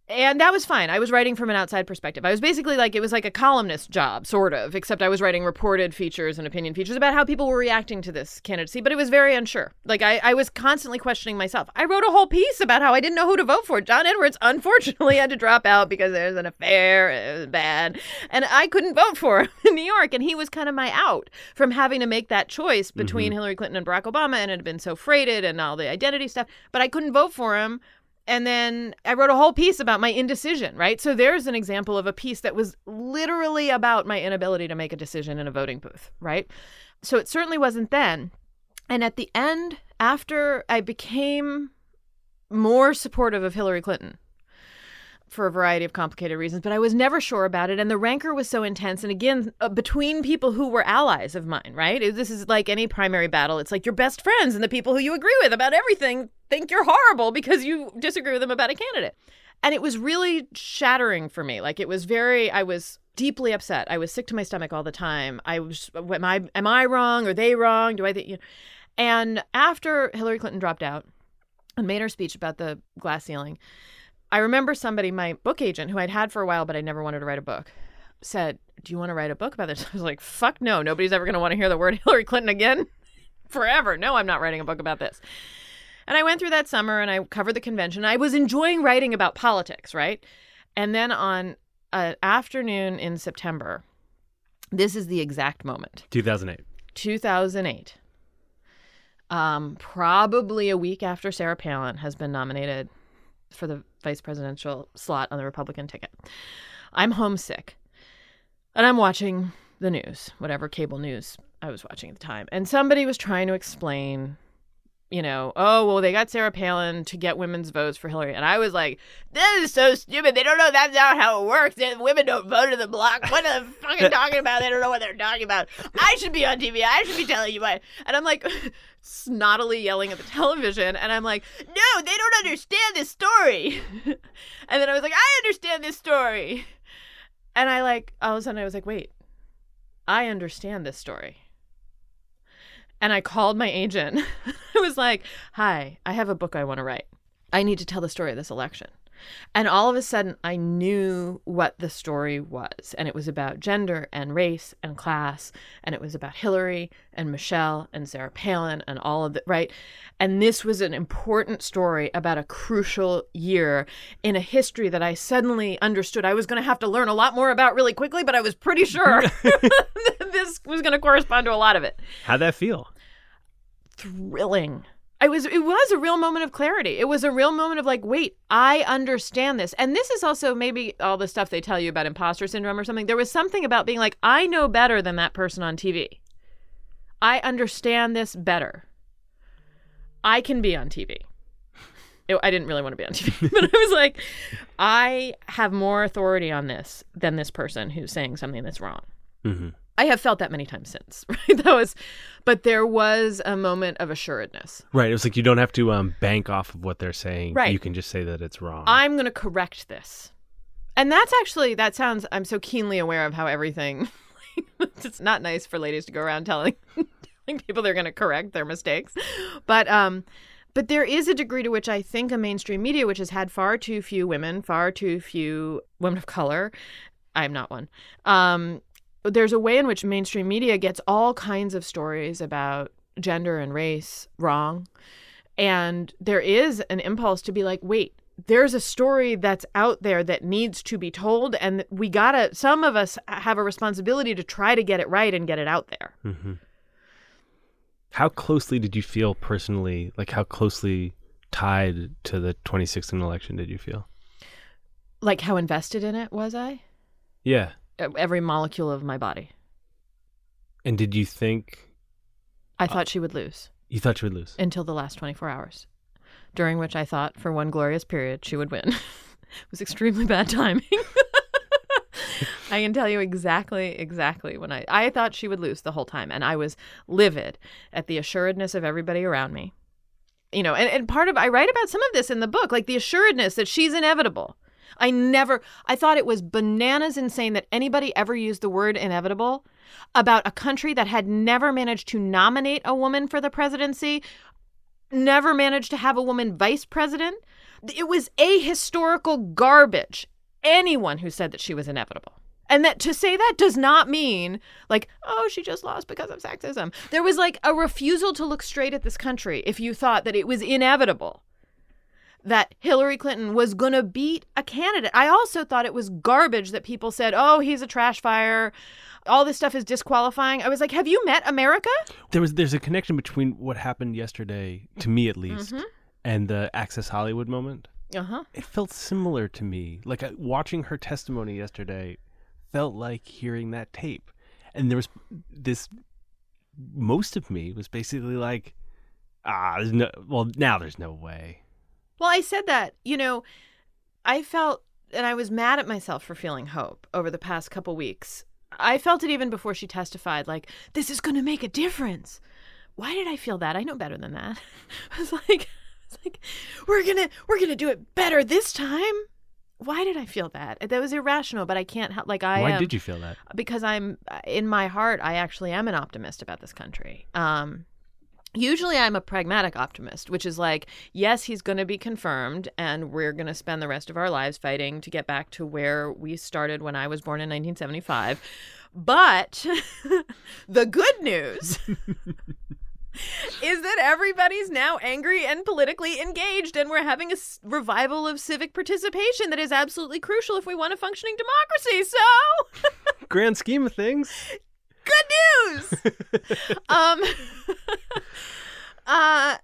And that was fine. I was writing from an outside perspective. I was basically like, it was like a columnist job, sort of, except I was writing reported features and opinion features about how people were reacting to this candidacy, but it was very unsure. Like, I, I was constantly questioning myself. I wrote a whole piece about how I didn't know who to vote for. John Edwards, unfortunately, had to drop out because there was an affair. It was bad. And I couldn't vote for him in New York. And he was kind of my out from having to make that choice between mm-hmm. Hillary Clinton and Barack Obama. And it had been so freighted and all the identity stuff. But I couldn't vote for him and then I wrote a whole piece about my indecision, right? So there's an example of a piece that was literally about my inability to make a decision in a voting booth, right? So it certainly wasn't then. And at the end, after I became more supportive of Hillary Clinton for a variety of complicated reasons, but I was never sure about it. And the rancor was so intense. And again, uh, between people who were allies of mine, right? This is like any primary battle. It's like your best friends and the people who you agree with about everything think you're horrible because you disagree with them about a candidate. And it was really shattering for me. Like it was very, I was deeply upset. I was sick to my stomach all the time. I was, am I, am I wrong? Are they wrong? Do I think, you know? And after Hillary Clinton dropped out and made her speech about the glass ceiling, I remember somebody, my book agent, who I'd had for a while, but I never wanted to write a book, said, Do you want to write a book about this? I was like, Fuck no. Nobody's ever going to want to hear the word Hillary Clinton again forever. No, I'm not writing a book about this. And I went through that summer and I covered the convention. I was enjoying writing about politics, right? And then on an afternoon in September, this is the exact moment. 2008. 2008. Um, probably a week after Sarah Palin has been nominated for the vice presidential slot on the Republican ticket. I'm homesick. And I'm watching the news, whatever cable news I was watching at the time. And somebody was trying to explain, you know, oh, well, they got Sarah Palin to get women's votes for Hillary. And I was like, this is so stupid. They don't know that's not how it works. Women don't vote in the bloc. What are they fucking talking about? They don't know what they're talking about. I should be on TV. I should be telling you what. And I'm like, snottily yelling at the television. And I'm like, no, they don't understand this story. and then I was like, I understand this story. And I like, all of a sudden I was like, wait, I understand this story. And I called my agent. I was like, Hi, I have a book I want to write. I need to tell the story of this election. And all of a sudden, I knew what the story was. And it was about gender and race and class. And it was about Hillary and Michelle and Sarah Palin and all of it, right? And this was an important story about a crucial year in a history that I suddenly understood I was going to have to learn a lot more about really quickly, but I was pretty sure this was going to correspond to a lot of it How'd that feel? thrilling. I was it was a real moment of clarity. It was a real moment of like, wait, I understand this. And this is also maybe all the stuff they tell you about imposter syndrome or something. There was something about being like, I know better than that person on TV. I understand this better. I can be on TV. It- I didn't really want to be on TV, but I was like, I have more authority on this than this person who's saying something that's wrong. Mm-hmm. I have felt that many times since, right? That was, but there was a moment of assuredness. Right. It was like you don't have to um, bank off of what they're saying. Right. You can just say that it's wrong. I'm going to correct this. And that's actually, that sounds, I'm so keenly aware of how everything, it's not nice for ladies to go around telling, telling people they're going to correct their mistakes. But, um, but there is a degree to which I think a mainstream media, which has had far too few women, far too few women of color, I'm not one. Um, there's a way in which mainstream media gets all kinds of stories about gender and race wrong. And there is an impulse to be like, wait, there's a story that's out there that needs to be told. And we gotta, some of us have a responsibility to try to get it right and get it out there. hmm How closely did you feel personally? Like how closely tied to the 2016 election did you feel? Like, how invested in it was I? Yeah. Every molecule of my body. And did you think I uh, thought she would lose you thought she would lose? until the last 24 hours, during which I thought for one glorious period she would win. it was extremely bad timing. I can tell you exactly, exactly when I I thought she would lose the whole time, and I was livid at the assuredness of everybody around me. You know, and, and part of I write about some of this in the book, like the assuredness that she's inevitable. I never I thought it was bananas insane that anybody ever used the word inevitable about a country that had never managed to nominate a woman for the presidency, never managed to have a woman vice president. It was ahistorical garbage. Anyone who said that she was inevitable. And that to say that does not mean like, oh, she just lost because of sexism. There was like a refusal to look straight at this country if you thought that it was inevitable that Hillary Clinton was going to beat a candidate. I also thought it was garbage that people said, oh, he's a trash fire. All this stuff is disqualifying. I was like, have you met America? There was there's a connection between what happened yesterday, to me at least, and the Access Hollywood moment. Uh huh. It felt similar to me. Like watching her testimony yesterday felt like hearing that tape. And there was this most of me was basically like ah, there's no well, now there's no way. Well, I said that, you know, I felt, and I was mad at myself for feeling hope over the past couple weeks. I felt it even before she testified, like, this is going to make a difference. Why did I feel that? I know better than that. I was like, I was like, we're gonna, we're gonna do it better this time. Why did I feel that? That was irrational, but I can't help. Like I Why am, did you feel that? because I'm in my heart, I actually am an optimist about this country. Um, usually I'm a pragmatic optimist, which is like, yes, he's going to be confirmed, and we're going to spend the rest of our lives fighting to get back to where we started when I was born in 1975. But the good news. Is that everybody's now angry and politically engaged, and we're having a s- revival of civic participation that is absolutely crucial if we want a functioning democracy. So, Grand scheme of things. Good news. um, uh,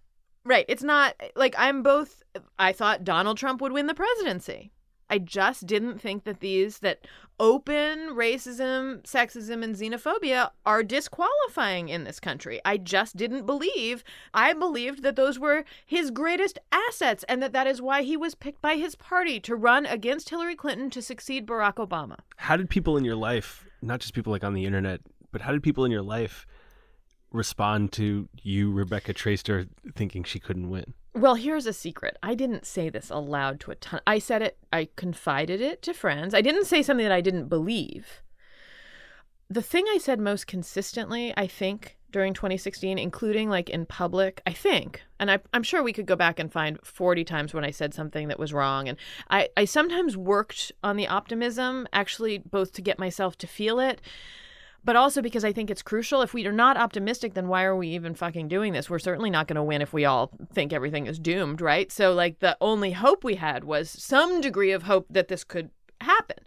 Right. It's not like I'm both. I thought Donald Trump would win the presidency. I just didn't think that these that open racism, sexism, and xenophobia are disqualifying in this country. I just didn't believe. I believed that those were his greatest assets, and that that is why he was picked by his party to run against Hillary Clinton to succeed Barack Obama. How did people in your life, not just people like on the internet, but how did people in your life respond to you, Rebecca Traister, thinking she couldn't win? Well, here's a secret. I didn't say this aloud to a ton. I said it, I confided it to friends. I didn't say something that I didn't believe. The thing I said most consistently, I think, during 2016, including like in public, I think, and I, am sure we could go back and find 40 times when I said something that was wrong. And I, I sometimes worked on the optimism, actually, both to get myself to feel it but also because I think it's crucial. If we are not optimistic, then why are we even fucking doing this? We're certainly not going to win if we all think everything is doomed, right? So, like, the only hope we had was some degree of hope that this could happen.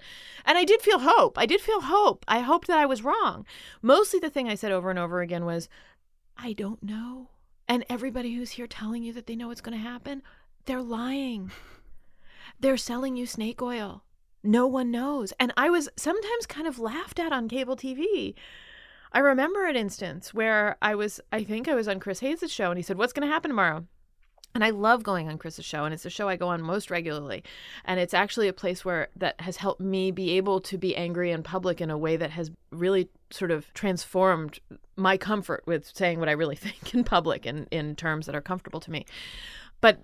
And I did feel hope. I did feel hope. I hoped that I was wrong. Mostly the thing I said over and over again was, I don't know. And everybody who's here telling you that they know what's going to happen, they're lying. They're selling you snake oil no one knows. And I was sometimes kind of laughed at on cable TV. I remember an instance where I was, I think I was on Chris Hayes' show, and he said, What's going to happen tomorrow? And I love going on Chris's show, and it's a show I go on most regularly. And it's actually a place where that has helped me be able to be angry in public in a way that has really sort of transformed my comfort with saying what I really think in public and in terms that are comfortable to me. But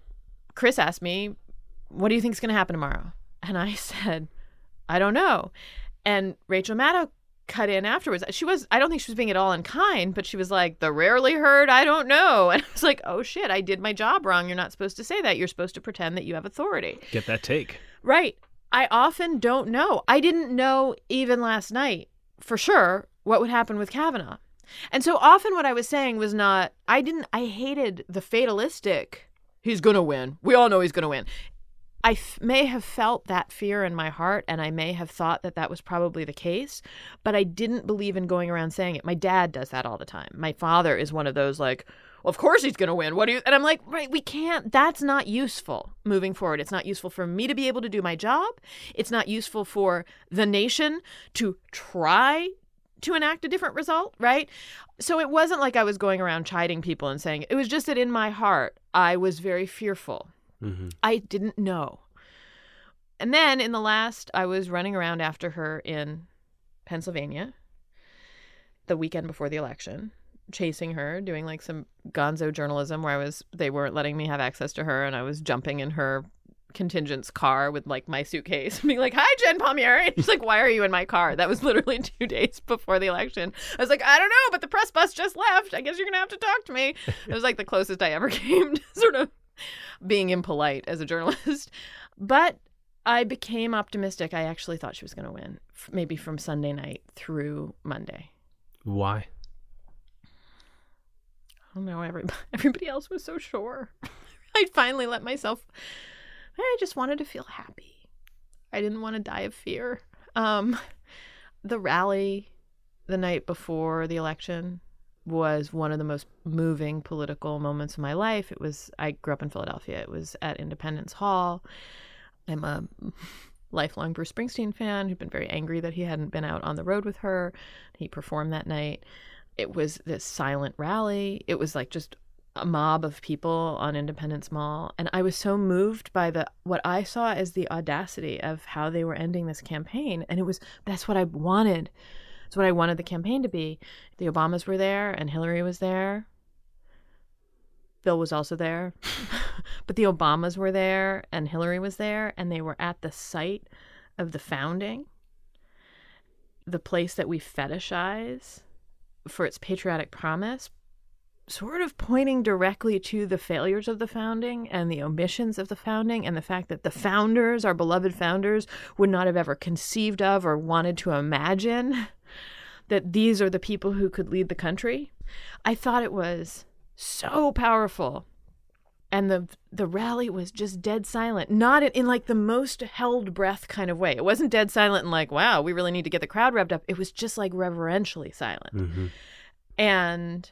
Chris asked me, What do you think is going to happen tomorrow? And I said, I don't know. And Rachel Maddow cut in afterwards. She was, I don't think she was being at all unkind, but she was like, the rarely heard, I don't know. And I was like, oh shit, I did my job wrong. You're not supposed to say that. You're supposed to pretend that you have authority. Get that take. Right. I often don't know. I didn't know even last night for sure what would happen with Kavanaugh. And so often what I was saying was not, I didn't, I hated the fatalistic, he's going to win. We all know he's going to win. I f- may have felt that fear in my heart, and I may have thought that that was probably the case, but I didn't believe in going around saying it. My dad does that all the time. My father is one of those like, well, of course he's going to win. What do you? And I'm like, right, we can't. That's not useful moving forward. It's not useful for me to be able to do my job. It's not useful for the nation to try to enact a different result, right? So it wasn't like I was going around chiding people and saying it was just that in my heart I was very fearful Mm-hmm. I didn't know. And then in the last, I was running around after her in Pennsylvania the weekend before the election, chasing her, doing like some gonzo journalism where I was, they weren't letting me have access to her, and I was jumping in her contingent's car with like my suitcase being like hi jen palmieri. And she's like why are you in my car? That was literally two days before the election. I was like i don't know but the press bus just left. I guess you're gonna have to talk to me. It was like the closest i ever came to sort of being impolite as a journalist. But I became optimistic. I actually thought she was going to win, maybe from Sunday night through Monday. Why? I don't know. Everybody, everybody else was so sure. I finally let myself. I just wanted to feel happy. I didn't want to die of fear. Um, the rally the night before the election was one of the most moving political moments of my life. It was, I grew up in Philadelphia. It was at Independence Hall. I'm a lifelong Bruce Springsteen fan who'd been very angry that he hadn't been out on the road with her. He performed that night. It was this silent rally. It was like just a mob of people on Independence Mall and I was so moved by the what I saw as the audacity of how they were ending this campaign and it was that's what I wanted it's what I wanted the campaign to be. The Obamas were there and Hillary was there. Bill was also there. but the Obamas were there and Hillary was there and they were at the site of the founding, the place that we fetishize for its patriotic promise, sort of pointing directly to the failures of the founding and the omissions of the founding and the fact that the founders, our beloved founders, would not have ever conceived of or wanted to imagine that these are the people who could lead the country. I thought it was so powerful. And the the rally was just dead silent, not in, in like the most held breath kind of way. It wasn't dead silent and like, wow, we really need to get the crowd revved up. It was just like reverentially silent. Mm-hmm. And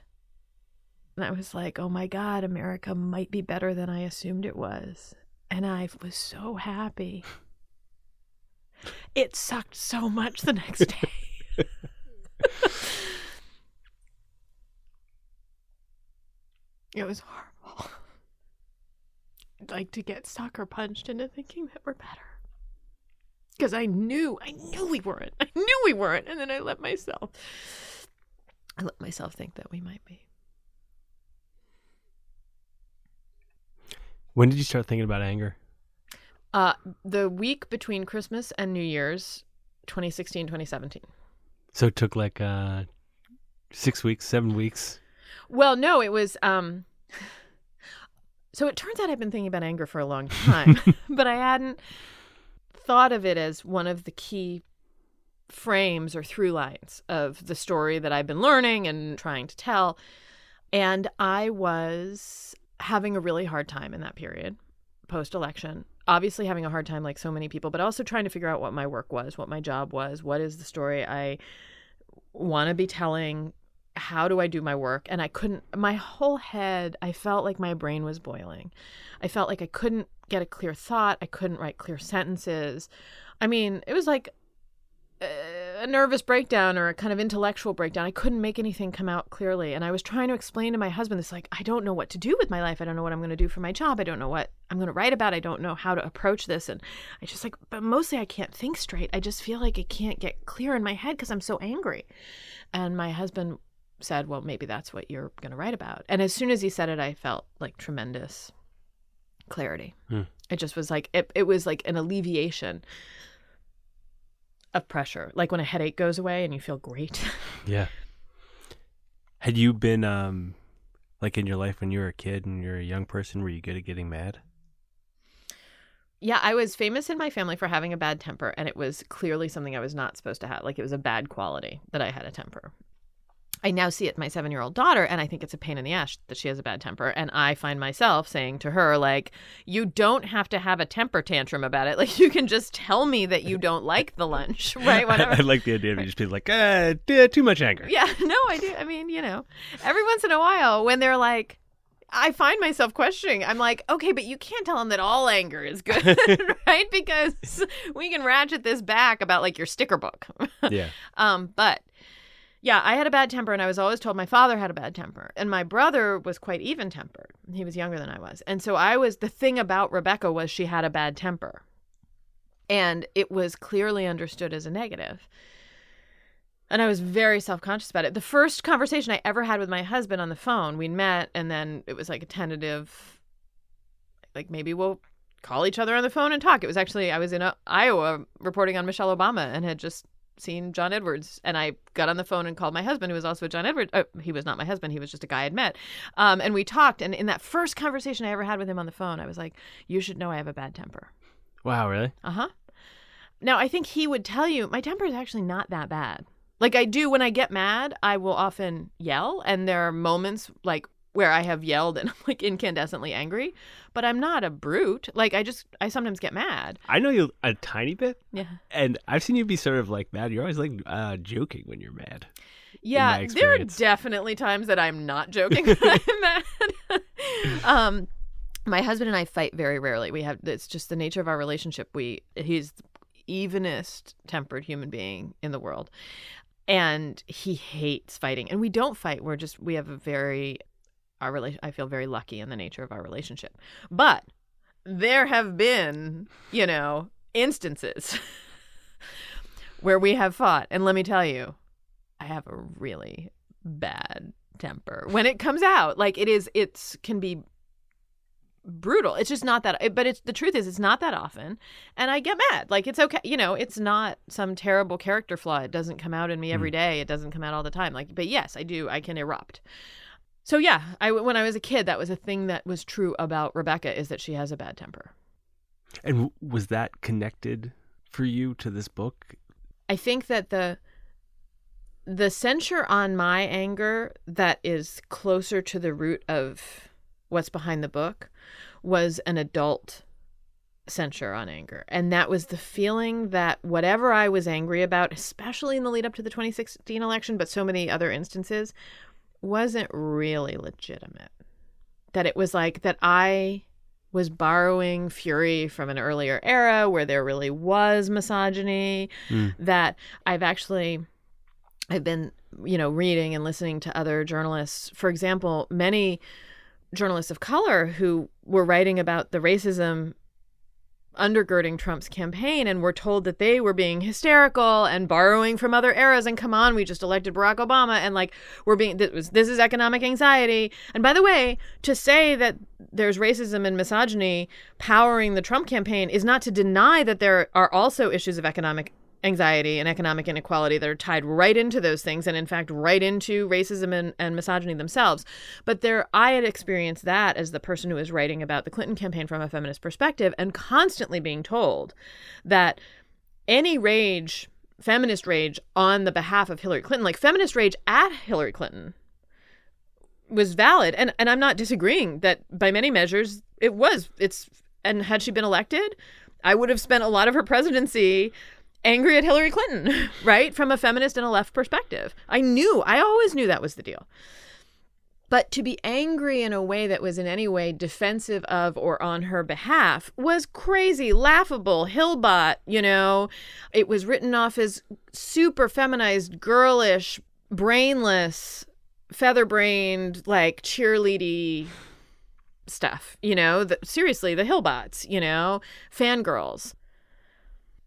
And I was like, oh my God, America might be better than I assumed it was. And I was so happy. It sucked so much the next day. It was horrible. Like to get sucker punched into thinking that we're better. Because I knew, I knew we weren't. I knew we weren't. And then I let myself, I let myself think that we might be. When did you start thinking about anger? Uh, the week between Christmas and New Year's, 2016, 2017. So it took like uh, six weeks, seven weeks. Well, no, it was. Um, so it turns out I've been thinking about anger for a long time, but I hadn't thought of it as one of the key frames or through lines of the story that I've been learning and trying to tell. And I was having a really hard time in that period post election. Obviously, having a hard time like so many people, but also trying to figure out what my work was, what my job was, what is the story I want to be telling, how do I do my work? And I couldn't, my whole head, I felt like my brain was boiling. I felt like I couldn't get a clear thought. I couldn't write clear sentences. I mean, it was like uh, a nervous breakdown or a kind of intellectual breakdown. I couldn't make anything come out clearly. And I was trying to explain to my husband this like, I don't know what to do with my life. I don't know what I'm going to do for my job. I don't know what I'm going to write about. I don't know how to approach this. And I just like, but mostly I can't think straight. I just feel like it can't get clear in my head because I'm so angry. And my husband said, Well, maybe that's what you're going to write about. And as soon as he said it, I felt like tremendous clarity. Hmm. It just was like, it, it was like an alleviation of pressure. Like when a headache goes away and you feel great. Yeah. Had you been um like in your life when you were a kid and you're a young person, were you good at getting mad? yeah, I was famous in my family for having a bad temper, and it was clearly something I was not supposed to have. Like it was a bad quality that I had a temper. I now see it in my seven year old daughter, and I think it's a pain in the ass that she has a bad temper. And I find myself saying to her, like, you don't have to have a temper tantrum about it. Like, you can just tell me that you don't like the lunch, right? Whatever. I, like the idea of you just being like, uh, too much anger. Yeah, no, I do. I mean, you know, every once in a while when they're like, I find myself questioning. I'm like, okay, but you can't tell them that all anger is good, right? Because we can ratchet this back about like your sticker book. Yeah. Um, but yeah, I had a bad temper, and I was always told my father had a bad temper, and my brother was quite even tempered. He was younger than I was, and so I was. The thing about Rebecca was she had a bad temper, and it was clearly understood as a negative. And I was very self conscious about it. The first conversation I ever had with my husband on the phone, we met, and then it was like a tentative, like maybe we'll call each other on the phone and talk. It was actually, I was in uh Iowa reporting on Michelle Obama and had just seen John Edwards, and I got on the phone and called my husband, who was also John Edwards. Uh, he was not my husband; he was just a guy I'd met. Um, and we talked. And in that first conversation I ever had with him on the phone, I was like, "You should know I have a bad temper." Wow, really? Uh huh. Now I think he would tell you my temper is actually not that bad. Like I do when I get mad, I will often yell, and there are moments like where I have yelled and I'm like incandescently angry, but I'm not a brute. Like I just I sometimes get mad. I know you a tiny bit, Yeah. and I've seen you be sort of like mad. You're always like uh, joking when you're mad. Yeah, there are definitely times that I'm not joking when I'm mad. um, my husband and I fight very rarely. We have it's just the nature of our relationship. We he's the evenest tempered human being in the world, and he hates fighting. And we don't fight. We're just we have a very our relation. I feel very lucky in the nature of our relationship, but there have been you know instances where we have fought, and let me tell you, I have a really bad temper when it comes out. Like it is, it's can be brutal. It's just not that. But it's the truth is, it's not that often, and I get mad. Like it's okay, you know. It's not some terrible character flaw. It doesn't come out in me hmm. every day. It doesn't come out all the time. Like, but yes, I do. I can erupt. So yeah, I when I was a kid, that was a thing that was true about Rebecca is that she has a bad temper. And was that connected for you to this book? I think that the the censure on my anger that is closer to the root of what's behind the book was an adult censure on anger. And that was the feeling that whatever I was angry about, especially in the lead up to the 2016 election, but so many other instances, wasn't really legitimate. That it was like that I was borrowing fury from an earlier era where there really was misogyny, Mm. that I've actually I've been, you know, reading and listening to other journalists. For example, many journalists of color who were writing about the racism undergirding Trump's campaign and were told that they were being hysterical and borrowing from other eras and come on we just elected Barack Obama and like we're being this was this is economic anxiety. And by the way to say that there's racism and misogyny powering the Trump campaign is not to deny that there are also issues of economic anxiety and economic inequality that are tied right into those things and in fact right into racism and, and misogyny themselves. But there i had experienced that as the person who was writing about the clinton campaign from a feminist perspective and constantly being told that any rage feminist rage on the behalf of hillary clinton like feminist rage at hillary clinton was valid. And and i'm not disagreeing that by many measures it was. It's and had she been elected i would have spent a lot of her presidency angry at Hillary Clinton, right? From a feminist and a left perspective. I knew, I always knew that was the deal. But to be angry in a way that was in any way defensive of or on her behalf was crazy, laughable, Hillbot, you know. It was written off as super feminized, girlish, brainless, feather brained, like cheerleady stuff, you know. The, seriously, the Hillbots, you know, fangirls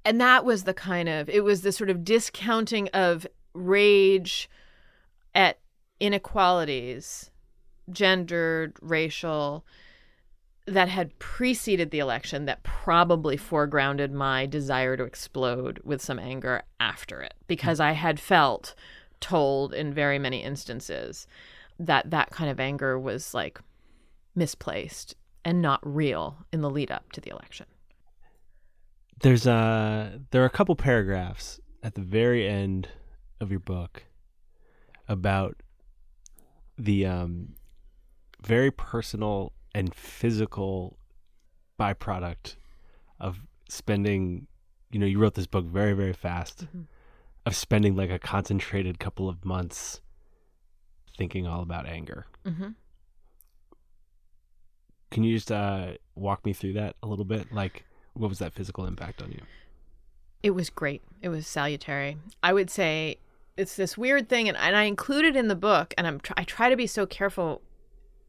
and that was the kind of it was the sort of discounting of rage at inequalities gendered racial that had preceded the election that probably foregrounded my desire to explode with some anger after it. Because i had felt told in very many instances that that kind of anger was like misplaced and not real in the lead up to the election There's a there are a couple paragraphs at the very end of your book about the um, very personal and physical byproduct of spending. You know, you wrote this book very very fast. Of spending like a concentrated couple of months thinking all about anger. mm-hmm. Can you just uh, walk me through that a little bit? Like, what was that physical impact on you? It was great. It was salutary. I would say it's this weird thing, and, and I include it in the book, and I'm tr- I try to be so careful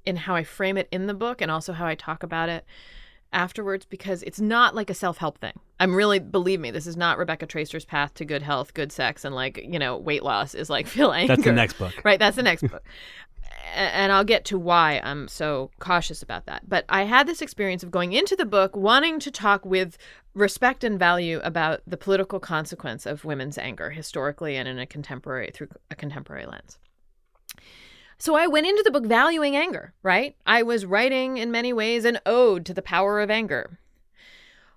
in how I frame it in the book and also how I talk about it afterwards because it's not like a self help thing. I'm really, believe me, this is not Rebecca Traister's path to good health, good sex, and like, you know, weight loss is like feel anger. That's the next book. Right, that's the next book. And I'll get to why I'm so cautious about that. But I had this experience of going into the book wanting to talk with respect and value about the political consequence of women's anger historically and in a contemporary through a contemporary lens. So I went into the book valuing anger, right? I was writing in many ways an ode to the power of anger.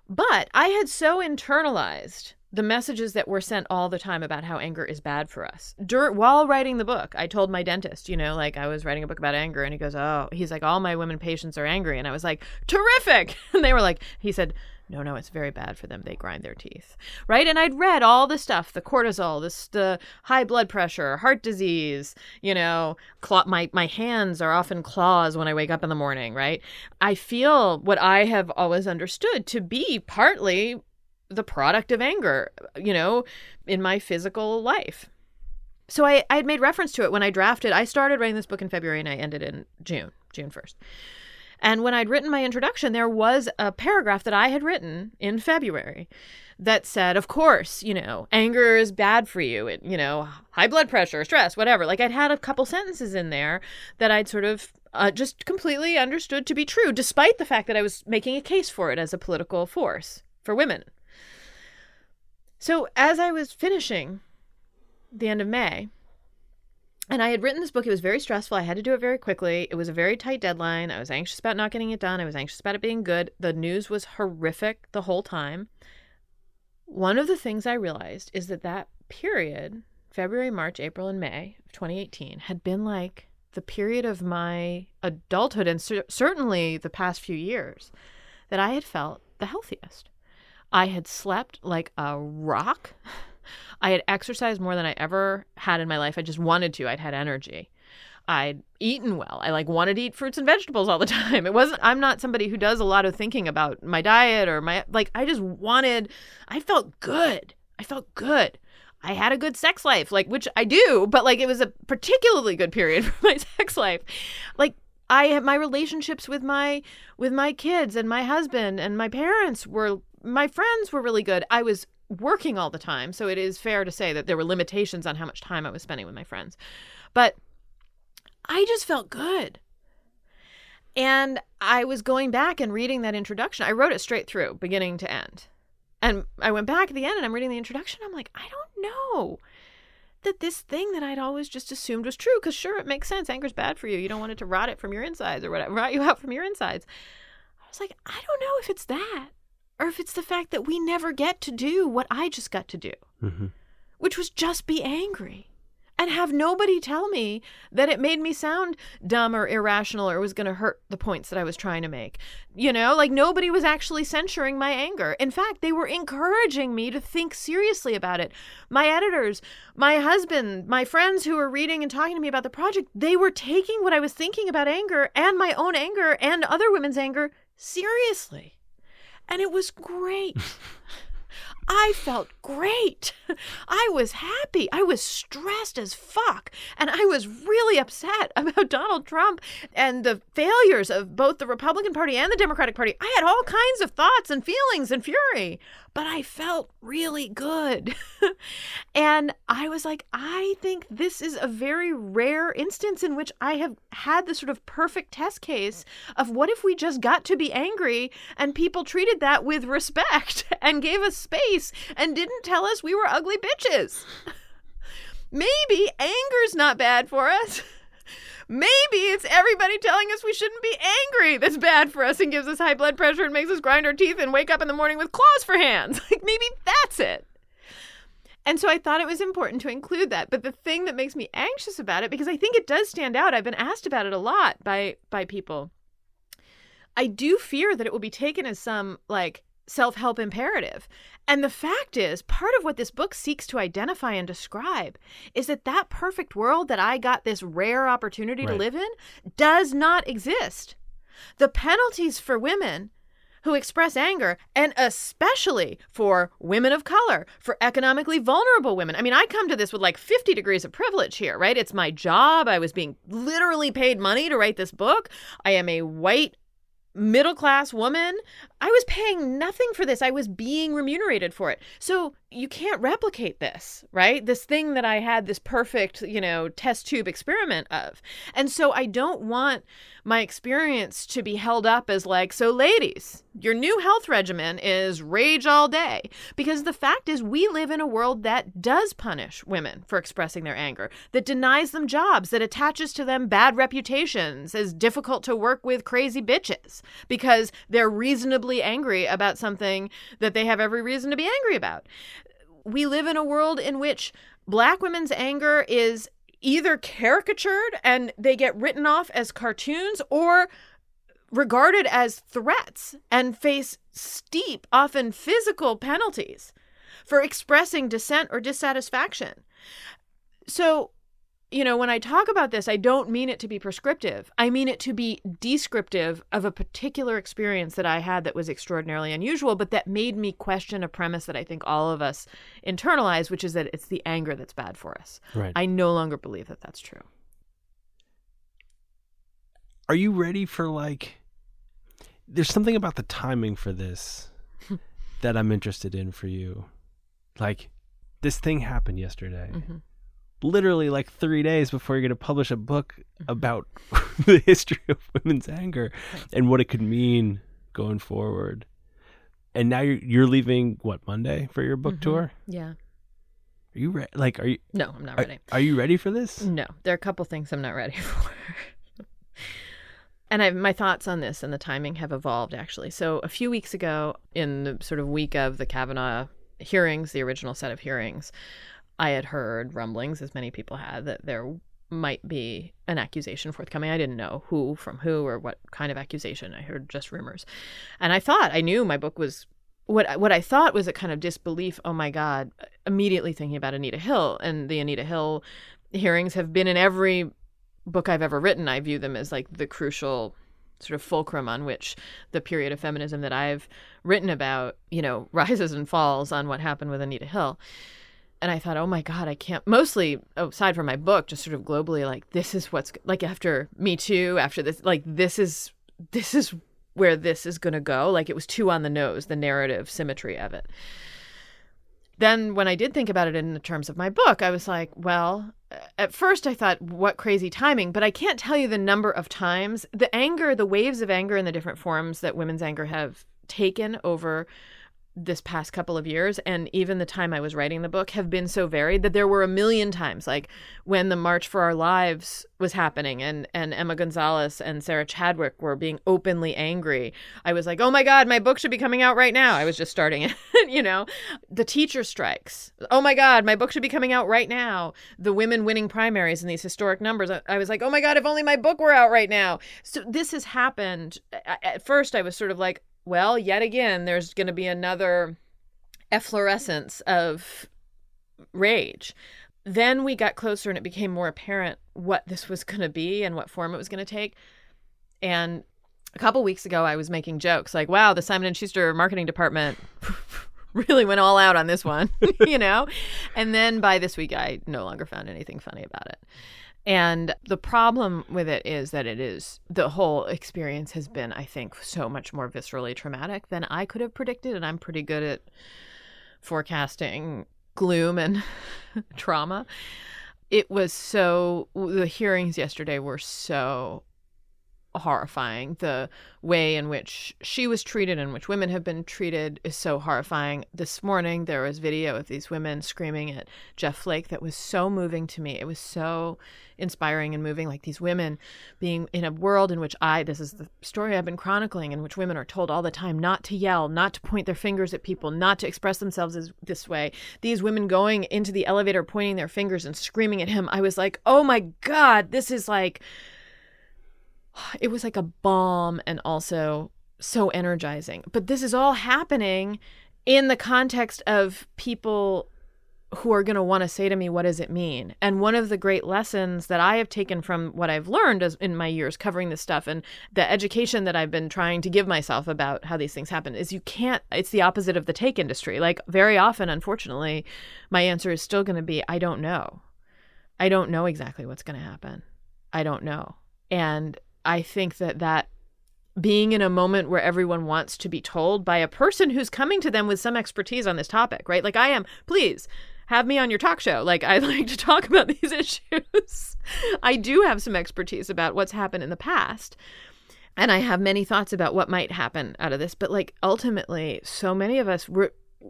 But I had so internalized the messages that were sent all the time about how anger is bad for us. Dur- while writing the book, I told my dentist, you know, like I was writing a book about anger, and he goes, "Oh, he's like, all my women patients are angry," and I was like, "Terrific!" And they were like, he said, "No, no, it's very bad for them. They grind their teeth, right?" And I'd read all the stuff, the cortisol, this the high blood pressure, heart disease, you know, claw- my my hands are often claws when I wake up in the morning, right? I feel what I have always understood to be partly the product of anger, you know, in my physical life. So I, I had made reference to it when I drafted. I started writing this book in February and I ended in June, June 1st. And when I'd written my introduction, there was a paragraph that I had written in February that said, of course, you know, anger is bad for you. It, you know, high blood pressure, stress, whatever. Like I'd had a couple sentences in there that I'd sort of uh, just completely understood to be true, despite the fact that I was making a case for it as a political force for women. So as I was finishing the end of May, and I had written this book, it was very stressful. I had to do it very quickly. It was a very tight deadline. I was anxious about not getting it done. I was anxious about it being good. The news was horrific the whole time. One of the things I realized is that that period, February, March, April, and May of 2018, had been like the period of my adulthood and cer- certainly the past few years that I had felt the healthiest. I had slept like a rock. I had exercised more than I ever had in my life. I just wanted to. I'd had energy. I'd eaten well. I like wanted to eat fruits and vegetables all the time. It wasn't I'm not somebody who does a lot of thinking about my diet or my like I just wanted I felt good. I felt good. I had a good sex life, like which I do, but like it was a particularly good period for my sex life. Like I had my relationships with my with my kids and my husband and my parents were my friends were really good. I was working all the time, so it is fair to say that there were limitations on how much time I was spending with my friends. But I just felt good. And I was going back and reading that introduction. I wrote it straight through, beginning to end. And I went back at the end and I'm reading the introduction. I'm like, I don't know that this thing that I'd always just assumed was true. Because sure, it makes sense. Anger's bad for you. You don't want it to rot it from your insides or whatever, rot you out from your insides. I was like, I don't know if it's that or if it's the fact that we never get to do what I just got to do, Mm-hmm. which was just be angry and have nobody tell me that it made me sound dumb or irrational or was going to hurt the points that I was trying to make. You know, like nobody was actually censuring my anger. In fact, they were encouraging me to think seriously about it. My editors, my husband, my friends who were reading and talking to me about the project, they were taking what I was thinking about anger and my own anger and other women's anger seriously. And it was great. I felt great. I was happy. I was stressed as fuck. And I was really upset about Donald Trump and the failures of both the Republican Party and the Democratic Party. I had all kinds of thoughts and feelings and fury, but I felt really good. and I was like, I think this is a very rare instance in which I have had the sort of perfect test case of what if we just got to be angry and people treated that with respect and gave us space and didn't tell us we were ugly bitches. Maybe anger's not bad for us. Maybe it's everybody telling us we shouldn't be angry that's bad for us and gives us high blood pressure and makes us grind our teeth and wake up in the morning with claws for hands. Like maybe that's it. And so I thought it was important to include that. But the thing that makes me anxious about it, because I think it does stand out, I've been asked about it a lot by by people. I do fear that it will be taken as some like self-help imperative. And the fact is, part of what this book seeks to identify and describe is that that perfect world that I got this rare opportunity to live in does not exist. The penalties for women who express anger, and especially for women of color, for economically vulnerable women. I mean, I come to this with like 50 degrees of privilege here, right? It's my job. I was being literally paid money to write this book. I am a white middle class woman. I was paying nothing for this. I was being remunerated for it. So you can't replicate this, right? This thing that I had this perfect, you know, test tube experiment of. And so I don't want my experience to be held up as like, so ladies, your new health regimen is rage all day. Because the fact is, we live in a world that does punish women for expressing their anger, that denies them jobs, that attaches to them bad reputations as difficult to work with crazy bitches because they're reasonably angry about something that they have every reason to be angry about. We live in a world in which black women's anger is either caricatured and they get written off as cartoons or regarded as threats and face steep, often physical penalties for expressing dissent or dissatisfaction. So, you know, when I talk about this, I don't mean it to be prescriptive. I mean it to be descriptive of a particular experience that I had that was extraordinarily unusual, but that made me question a premise that I think all of us internalize, which is that it's the anger that's bad for us. Right. I no longer believe that that's true. Are you ready for like? There's something about the timing for this that I'm interested in for you. Like, this thing happened yesterday. Mhm. Literally, like three days before you're going to publish a book about the history of women's anger and what it could mean going forward. And now you're you're leaving what Monday for your book Mhm. tour. Yeah. Are you ready? Like, are you No, I'm not are, ready. are you ready for this? No, there are a couple things I'm not ready for. and I, my thoughts on this and the timing have evolved actually. So a few weeks ago, in the sort of week of the Kavanaugh hearings, the original set of hearings, I had heard rumblings, as many people had, that there might be an accusation forthcoming. I didn't know who from who or what kind of accusation. I heard just rumors, and I thought I knew my book was what what I thought was a kind of disbelief. Oh my God! Immediately thinking about Anita Hill and the Anita Hill hearings have been in every book I've ever written. I view them as like the crucial sort of fulcrum on which the period of feminism that I've written about, you know, rises and falls on what happened with Anita Hill. And I thought, oh my God, I can't. Mostly, aside from my book, just sort of globally, like this is what's like after Me Too, after this, like this is this is where this is going to go. Like it was too on the nose, the narrative symmetry of it. Then, when I did think about it in the terms of my book, I was like, well, at first I thought, what crazy timing, but I can't tell you the number of times the anger, the waves of anger and the different forms that women's anger have taken over this past couple of years and even the time I was writing the book have been so varied that there were a million times like when the March for Our Lives was happening and and Emma Gonzalez and Sarah Chadwick were being openly angry. I was like, "Oh my god, my book should be coming out right now." I was just starting it, you know. The teacher strikes. "Oh my god, my book should be coming out right now." The women winning primaries in these historic numbers. I was like, "Oh my god, if only my book were out right now." So this has happened. At first I was sort of like, well, yet again, there's going to be another efflorescence of rage. Then we got closer and it became more apparent what this was going to be and what form it was going to take. And a couple weeks ago, I was making jokes like, wow, the Simon and Schuster marketing department really went all out on this one, you know? And then by this week, I no longer found anything funny about it. And the problem with it is that it is the whole experience has been, I think, so much more viscerally traumatic than I could have predicted. And I'm pretty good at forecasting gloom and trauma. It was so, the hearings yesterday were so horrifying. The way in which she was treated and which women have been treated is so horrifying. This morning there was video of these women screaming at Jeff Flake that was so moving to me. It was so inspiring and moving like these women being in a world in which I this is the story I've been chronicling in which women are told all the time not to yell, not to point their fingers at people, not to express themselves as, this way. These women going into the elevator pointing their fingers and screaming at him. I was like, "Oh my god, this is like it was like a bomb and also so energizing. But this is all happening in the context of people who are going to want to say to me, What does it mean? And one of the great lessons that I have taken from what I've learned as, in my years covering this stuff and the education that I've been trying to give myself about how these things happen is you can't, it's the opposite of the take industry. Like, very often, unfortunately, my answer is still going to be, I don't know. I don't know exactly what's going to happen. I don't know. And I think that that being in a moment where everyone wants to be told by a person who's coming to them with some expertise on this topic, right? Like I am, please have me on your talk show. Like I like to talk about these issues. I do have some expertise about what's happened in the past. And I have many thoughts about what might happen out of this, but like ultimately, so many of us we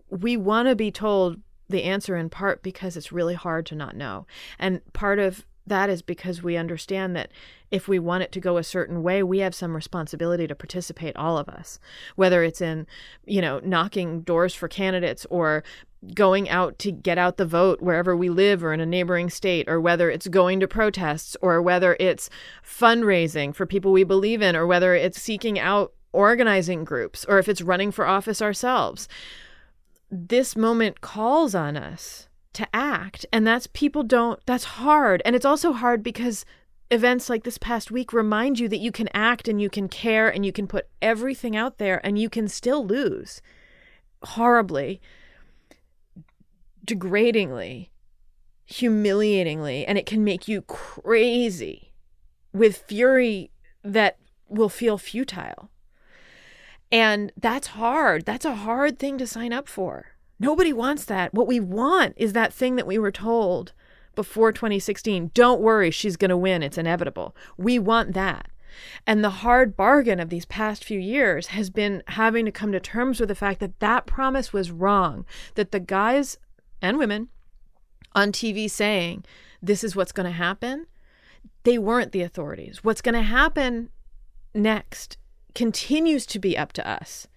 we want to be told the answer in part because it's really hard to not know. And part of that is because we understand that if we want it to go a certain way, we have some responsibility to participate, all of us, whether it's in, you know, knocking doors for candidates or going out to get out the vote wherever we live or in a neighboring state, or whether it's going to protests, or whether it's fundraising for people we believe in, or whether it's seeking out organizing groups, or if it's running for office ourselves. This moment calls on us to act and that's people don't that's hard. And it's also hard because events like this past week remind you that you can act and you can care and you can put everything out there and you can still lose horribly degradingly humiliatingly and it can make you crazy with fury that will feel futile. And that's hard. That's a hard thing to sign up for Nobody wants that. What we want is that thing that we were told before 2016 don't worry, she's going to win. It's inevitable. We want that. And the hard bargain of these past few years has been having to come to terms with the fact that that promise was wrong, that the guys and women on TV saying, this is what's going to happen, they weren't the authorities. What's going to happen next continues to be up to us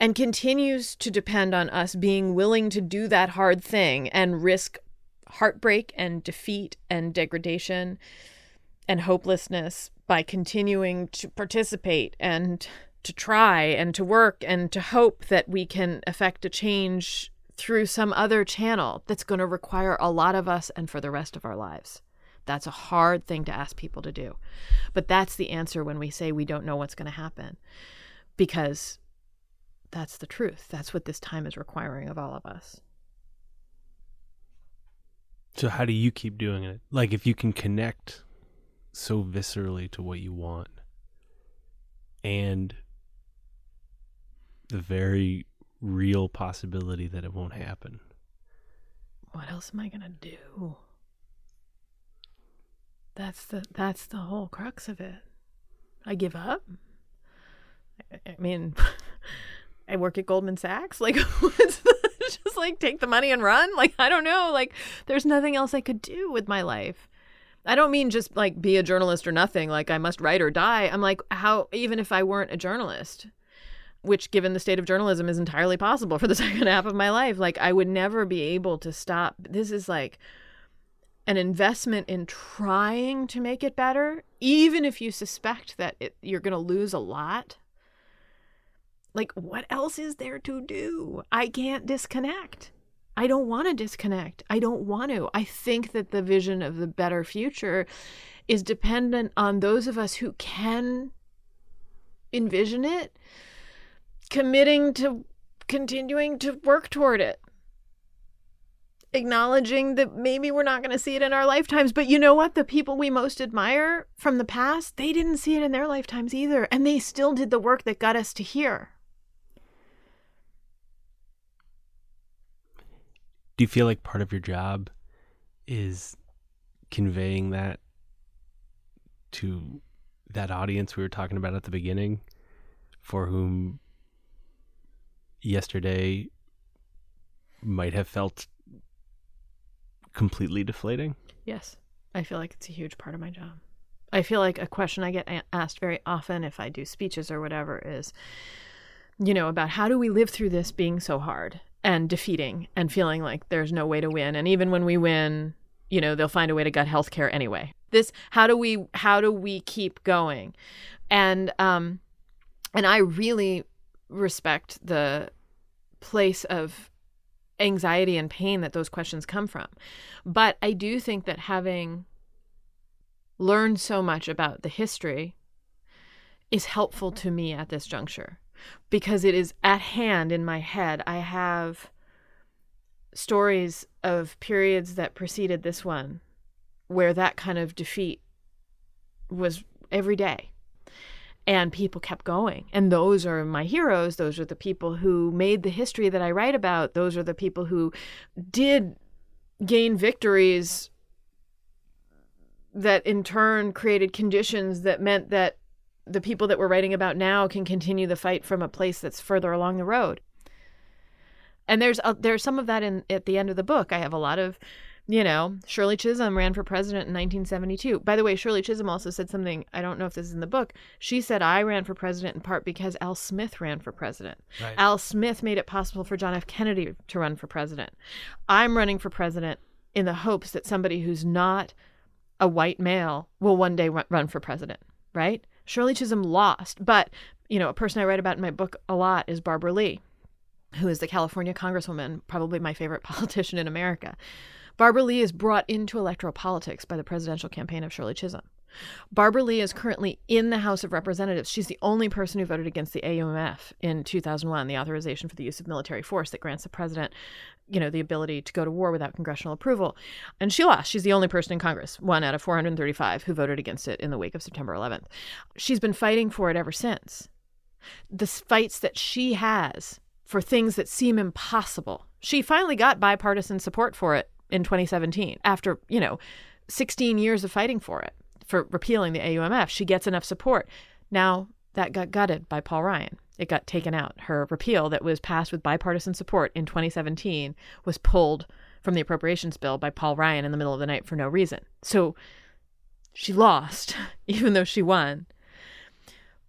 and continues to depend on us being willing to do that hard thing and risk heartbreak and defeat and degradation and hopelessness by continuing to participate and to try and to work and to hope that we can effect a change through some other channel that's going to require a lot of us and for the rest of our lives. That's a hard thing to ask people to do. But that's the answer when we say we don't know what's going to happen. Because that's the truth. That's what this time is requiring of all of us. So how do you keep doing it? Like if you can connect so viscerally to what you want and the very real possibility that it won't happen. What else am I going to do? That's the that's the whole crux of it. I give up. I, I mean, I work at Goldman Sachs. Like, just like take the money and run? Like, I don't know. Like, there's nothing else I could do with my life. I don't mean just like be a journalist or nothing. Like, I must write or die. I'm like, how, even if I weren't a journalist, which given the state of journalism is entirely possible for the second half of my life, like, I would never be able to stop. This is like, an investment in trying to make it better, even if you suspect that it, you're going to lose a lot like, what else is there to do? I can't disconnect. I don't want to disconnect. I don't want to. I think that the vision of the better future is dependent on those of us who can envision it, committing to continuing to work toward it. Acknowledging that maybe we're not going to see it in our lifetimes, but you know what? The people we most admire from the past, they didn't see it in their lifetimes either, and they still did the work that got us to here. Do you feel like part of your job is conveying that to that audience we were talking about at the beginning for whom yesterday might have felt completely deflating? Yes. I feel like it's a huge part of my job. I feel like a question I get asked very often if I do speeches or whatever is, you know, about how do we live through this being so hard? And defeating and feeling like there's no way to win. And even when we win, you know, they'll find a way to gut healthcare anyway. This how do we how do we keep going? And um and I really respect the place of anxiety and pain that those questions come from. But I do think that having learned so much about the history is helpful to me at this juncture because it is at hand in my head. I have stories of periods that preceded this one where that kind of defeat was every day. And people kept going. And those are my heroes. Those are the people who made the history that I write about. Those are the people who did gain victories that in turn created conditions that meant that the people that we're writing about now can continue the fight from a place that's further along the road. And there's a, there's some of that in at the end of the book. I have a lot of, you know, Shirley Chisholm ran for president in 1972. By the way, Shirley Chisholm also said something. I don't know if this is in the book. She said I ran for president in part because Al Smith ran for president. Right. Al Smith made it possible for John F. Kennedy to run for president. I'm running for president in the hopes that somebody who's not a white male will one day run for president. Right? Shirley Chisholm lost. But, you know, a person I write about in my book a lot is Barbara Lee, who is the California congresswoman, probably my favorite politician in America. Barbara Lee is brought into electoral politics by the presidential campaign of Shirley Chisholm. Barbara Lee is currently in the House of Representatives. She's the only person who voted against the AUMF in 2001, the authorization for the use of military force that grants the president you know, the ability to go to war without congressional approval. And she lost. She's the only person in Congress, one out of 435, who voted against it in the wake of September 11th. She's been fighting for it ever since. The fights that she has for things that seem impossible. She finally got bipartisan support for it in 2017 after, you know, 16 years of fighting for it, for repealing the AUMF. She gets enough support. Now that got gutted by Paul Ryan it got taken out. Her repeal that was passed with bipartisan support in 2017 was pulled from the appropriations bill by Paul Ryan in the middle of the night for no reason. So she lost, even though she won.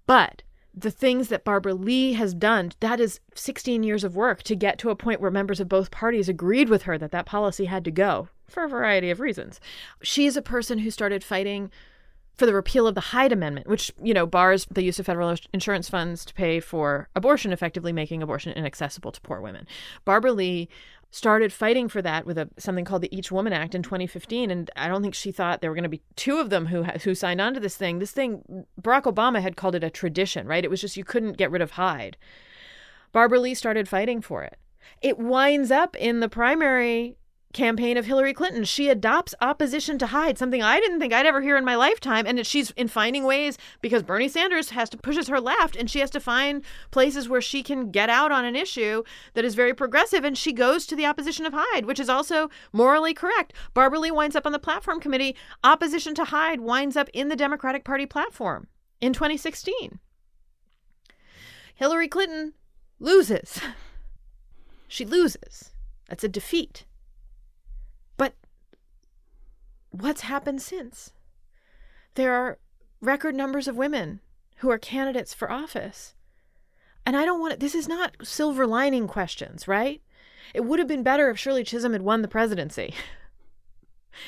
But the things that Barbara Lee has done, that is 16 years of work to get to a point where members of both parties agreed with her that that policy had to go for a variety of reasons. She's a person who started fighting for the repeal of the Hyde Amendment, which, you know, bars the use of federal insurance funds to pay for abortion, effectively making abortion inaccessible to poor women. Barbara Lee started fighting for that with a something called the Each Woman Act in 2015 and I don't think she thought there were going to be two of them who who signed on to this thing. This thing Barack Obama had called it a tradition, right? It was just you couldn't get rid of Hyde. Barbara Lee started fighting for it. It winds up in the primary campaign of Hillary Clinton. She adopts opposition to Hyde, something I didn't think I'd ever hear in my lifetime. And she's in finding ways because Bernie Sanders has to pushes her left, and she has to find places where she can get out on an issue that is very progressive. And she goes to the opposition of Hyde, which is also morally correct. Barbara Lee winds up on the platform committee. Opposition to Hyde winds up in the Democratic Party platform in 2016. Hillary Clinton loses. She loses. That's a defeat what's happened since? There are record numbers of women who are candidates for office. And I don't want it, this is not silver lining questions, right? It would have been better if Shirley Chisholm had won the presidency.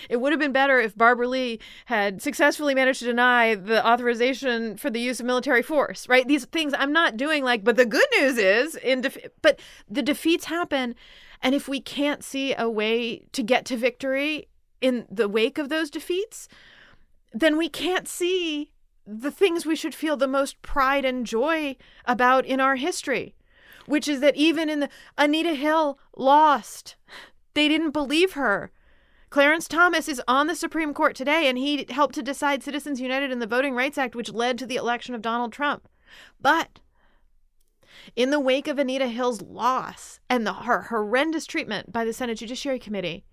It would have been better if Barbara Lee had successfully managed to deny the authorization for the use of military force, right? These things I'm not doing like, but the good news is in def- but the defeats happen and if we can't see a way to get to victory in the wake of those defeats, then we can't see the things we should feel the most pride and joy about in our history, which is that even in the Anita Hill lost. They didn't believe her. Clarence Thomas is on the Supreme Court today, and he helped to decide Citizens United and the Voting Rights Act, which led to the election of Donald Trump. But in the wake of Anita Hill's loss and the, her horrendous treatment by the Senate Judiciary Committee,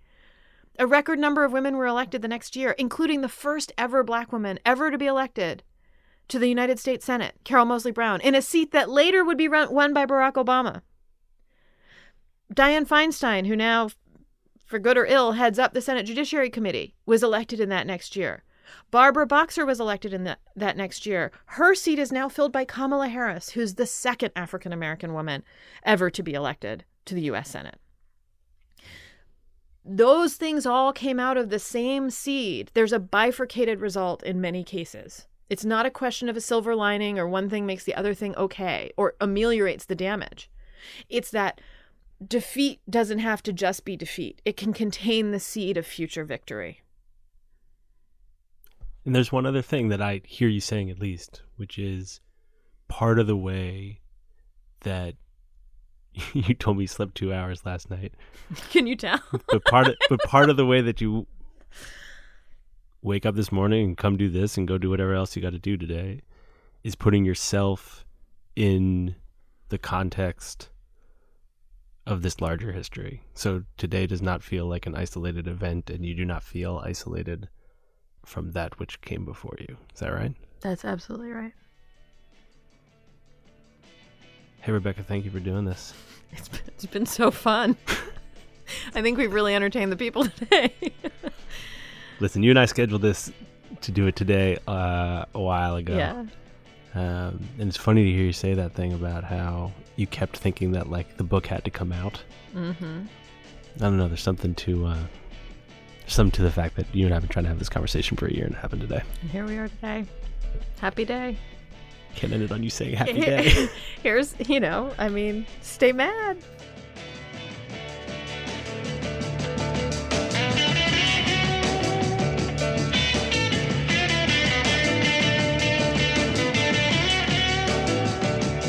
a record number of women were elected the next year, including the first ever black woman ever to be elected to the United States Senate, Carol Moseley Braun, in a seat that later would be won by Barack Obama. Dianne Feinstein, who now, for good or ill, heads up the Senate Judiciary Committee, was elected in that next year. Barbara Boxer was elected in that, that next year. Her seat is now filled by Kamala Harris, who's the second African American woman ever to be elected to the U.S. Senate those things all came out of the same seed. There's a bifurcated result in many cases. It's not a question of a silver lining or one thing makes the other thing okay or ameliorates the damage. It's that defeat doesn't have to just be defeat, it can contain the seed of future victory. And there's one other thing that I hear you saying, at least, which is part of the way that you told me you slept two hours last night. Can you tell? but part of but part of the way that you wake up this morning and come do this and go do whatever else you got to do today is putting yourself in the context of this larger history. So today does not feel like an isolated event and you do not feel isolated from that which came before you. Is that right? That's absolutely right. Hey, Rebecca, thank you for doing this. It's been, it's been so fun. I think we've really entertained the people today. Listen, you and I scheduled this to do it today uh, a while ago. Yeah. Um, and it's funny to hear you say that thing about how you kept thinking that like the book had to come out. Mm-hmm. I don't know. There's something to uh, something to the fact that you and I have been trying to have this conversation for a year and it happened today. And here we are today. Happy day. Can't end it on you saying happy day. Here's, you know, I mean, stay mad.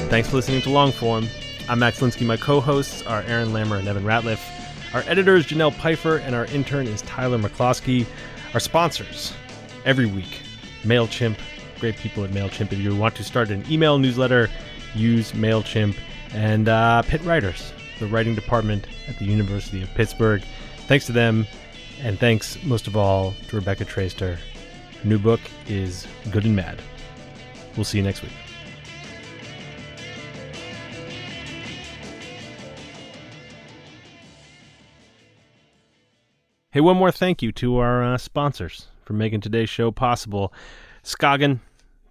Thanks for listening to Longform. I'm Max Linsky. My co-hosts are Aaron Lammer and Evan Ratliff. Our editor is Jenelle Pifer, and our intern is Tyler McCloskey. Our sponsors every week, MailChimp, great people at MailChimp. If you want to start an email newsletter, use MailChimp. And uh, Pitt Writers, the writing department at the University of Pittsburgh. Thanks to them, and thanks most of all to Rebecca Traister. Her new book is Good and Mad. We'll see you next week. Hey, one more thank you to our uh, sponsors for making today's show possible. Skagen,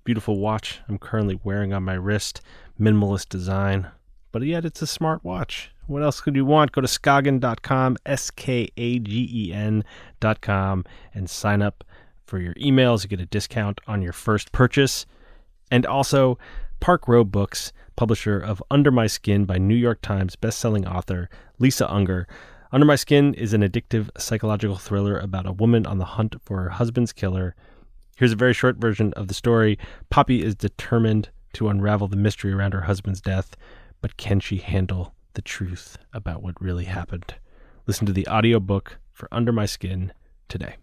beautiful watch I'm currently wearing on my wrist, minimalist design, but yet it's a smart watch. What else could you want? Go to skagen.com, S K A G E N.com, and sign up for your emails. You get a discount on your first purchase. And also, Park Row Books, publisher of Under My Skin by New York Times bestselling author Lisa Unger. Under My Skin is an addictive psychological thriller about a woman on the hunt for her husband's killer. Here's a very short version of the story. Poppy is determined to unravel the mystery around her husband's death, but can she handle the truth about what really happened? Listen to the audiobook for Under My Skin today.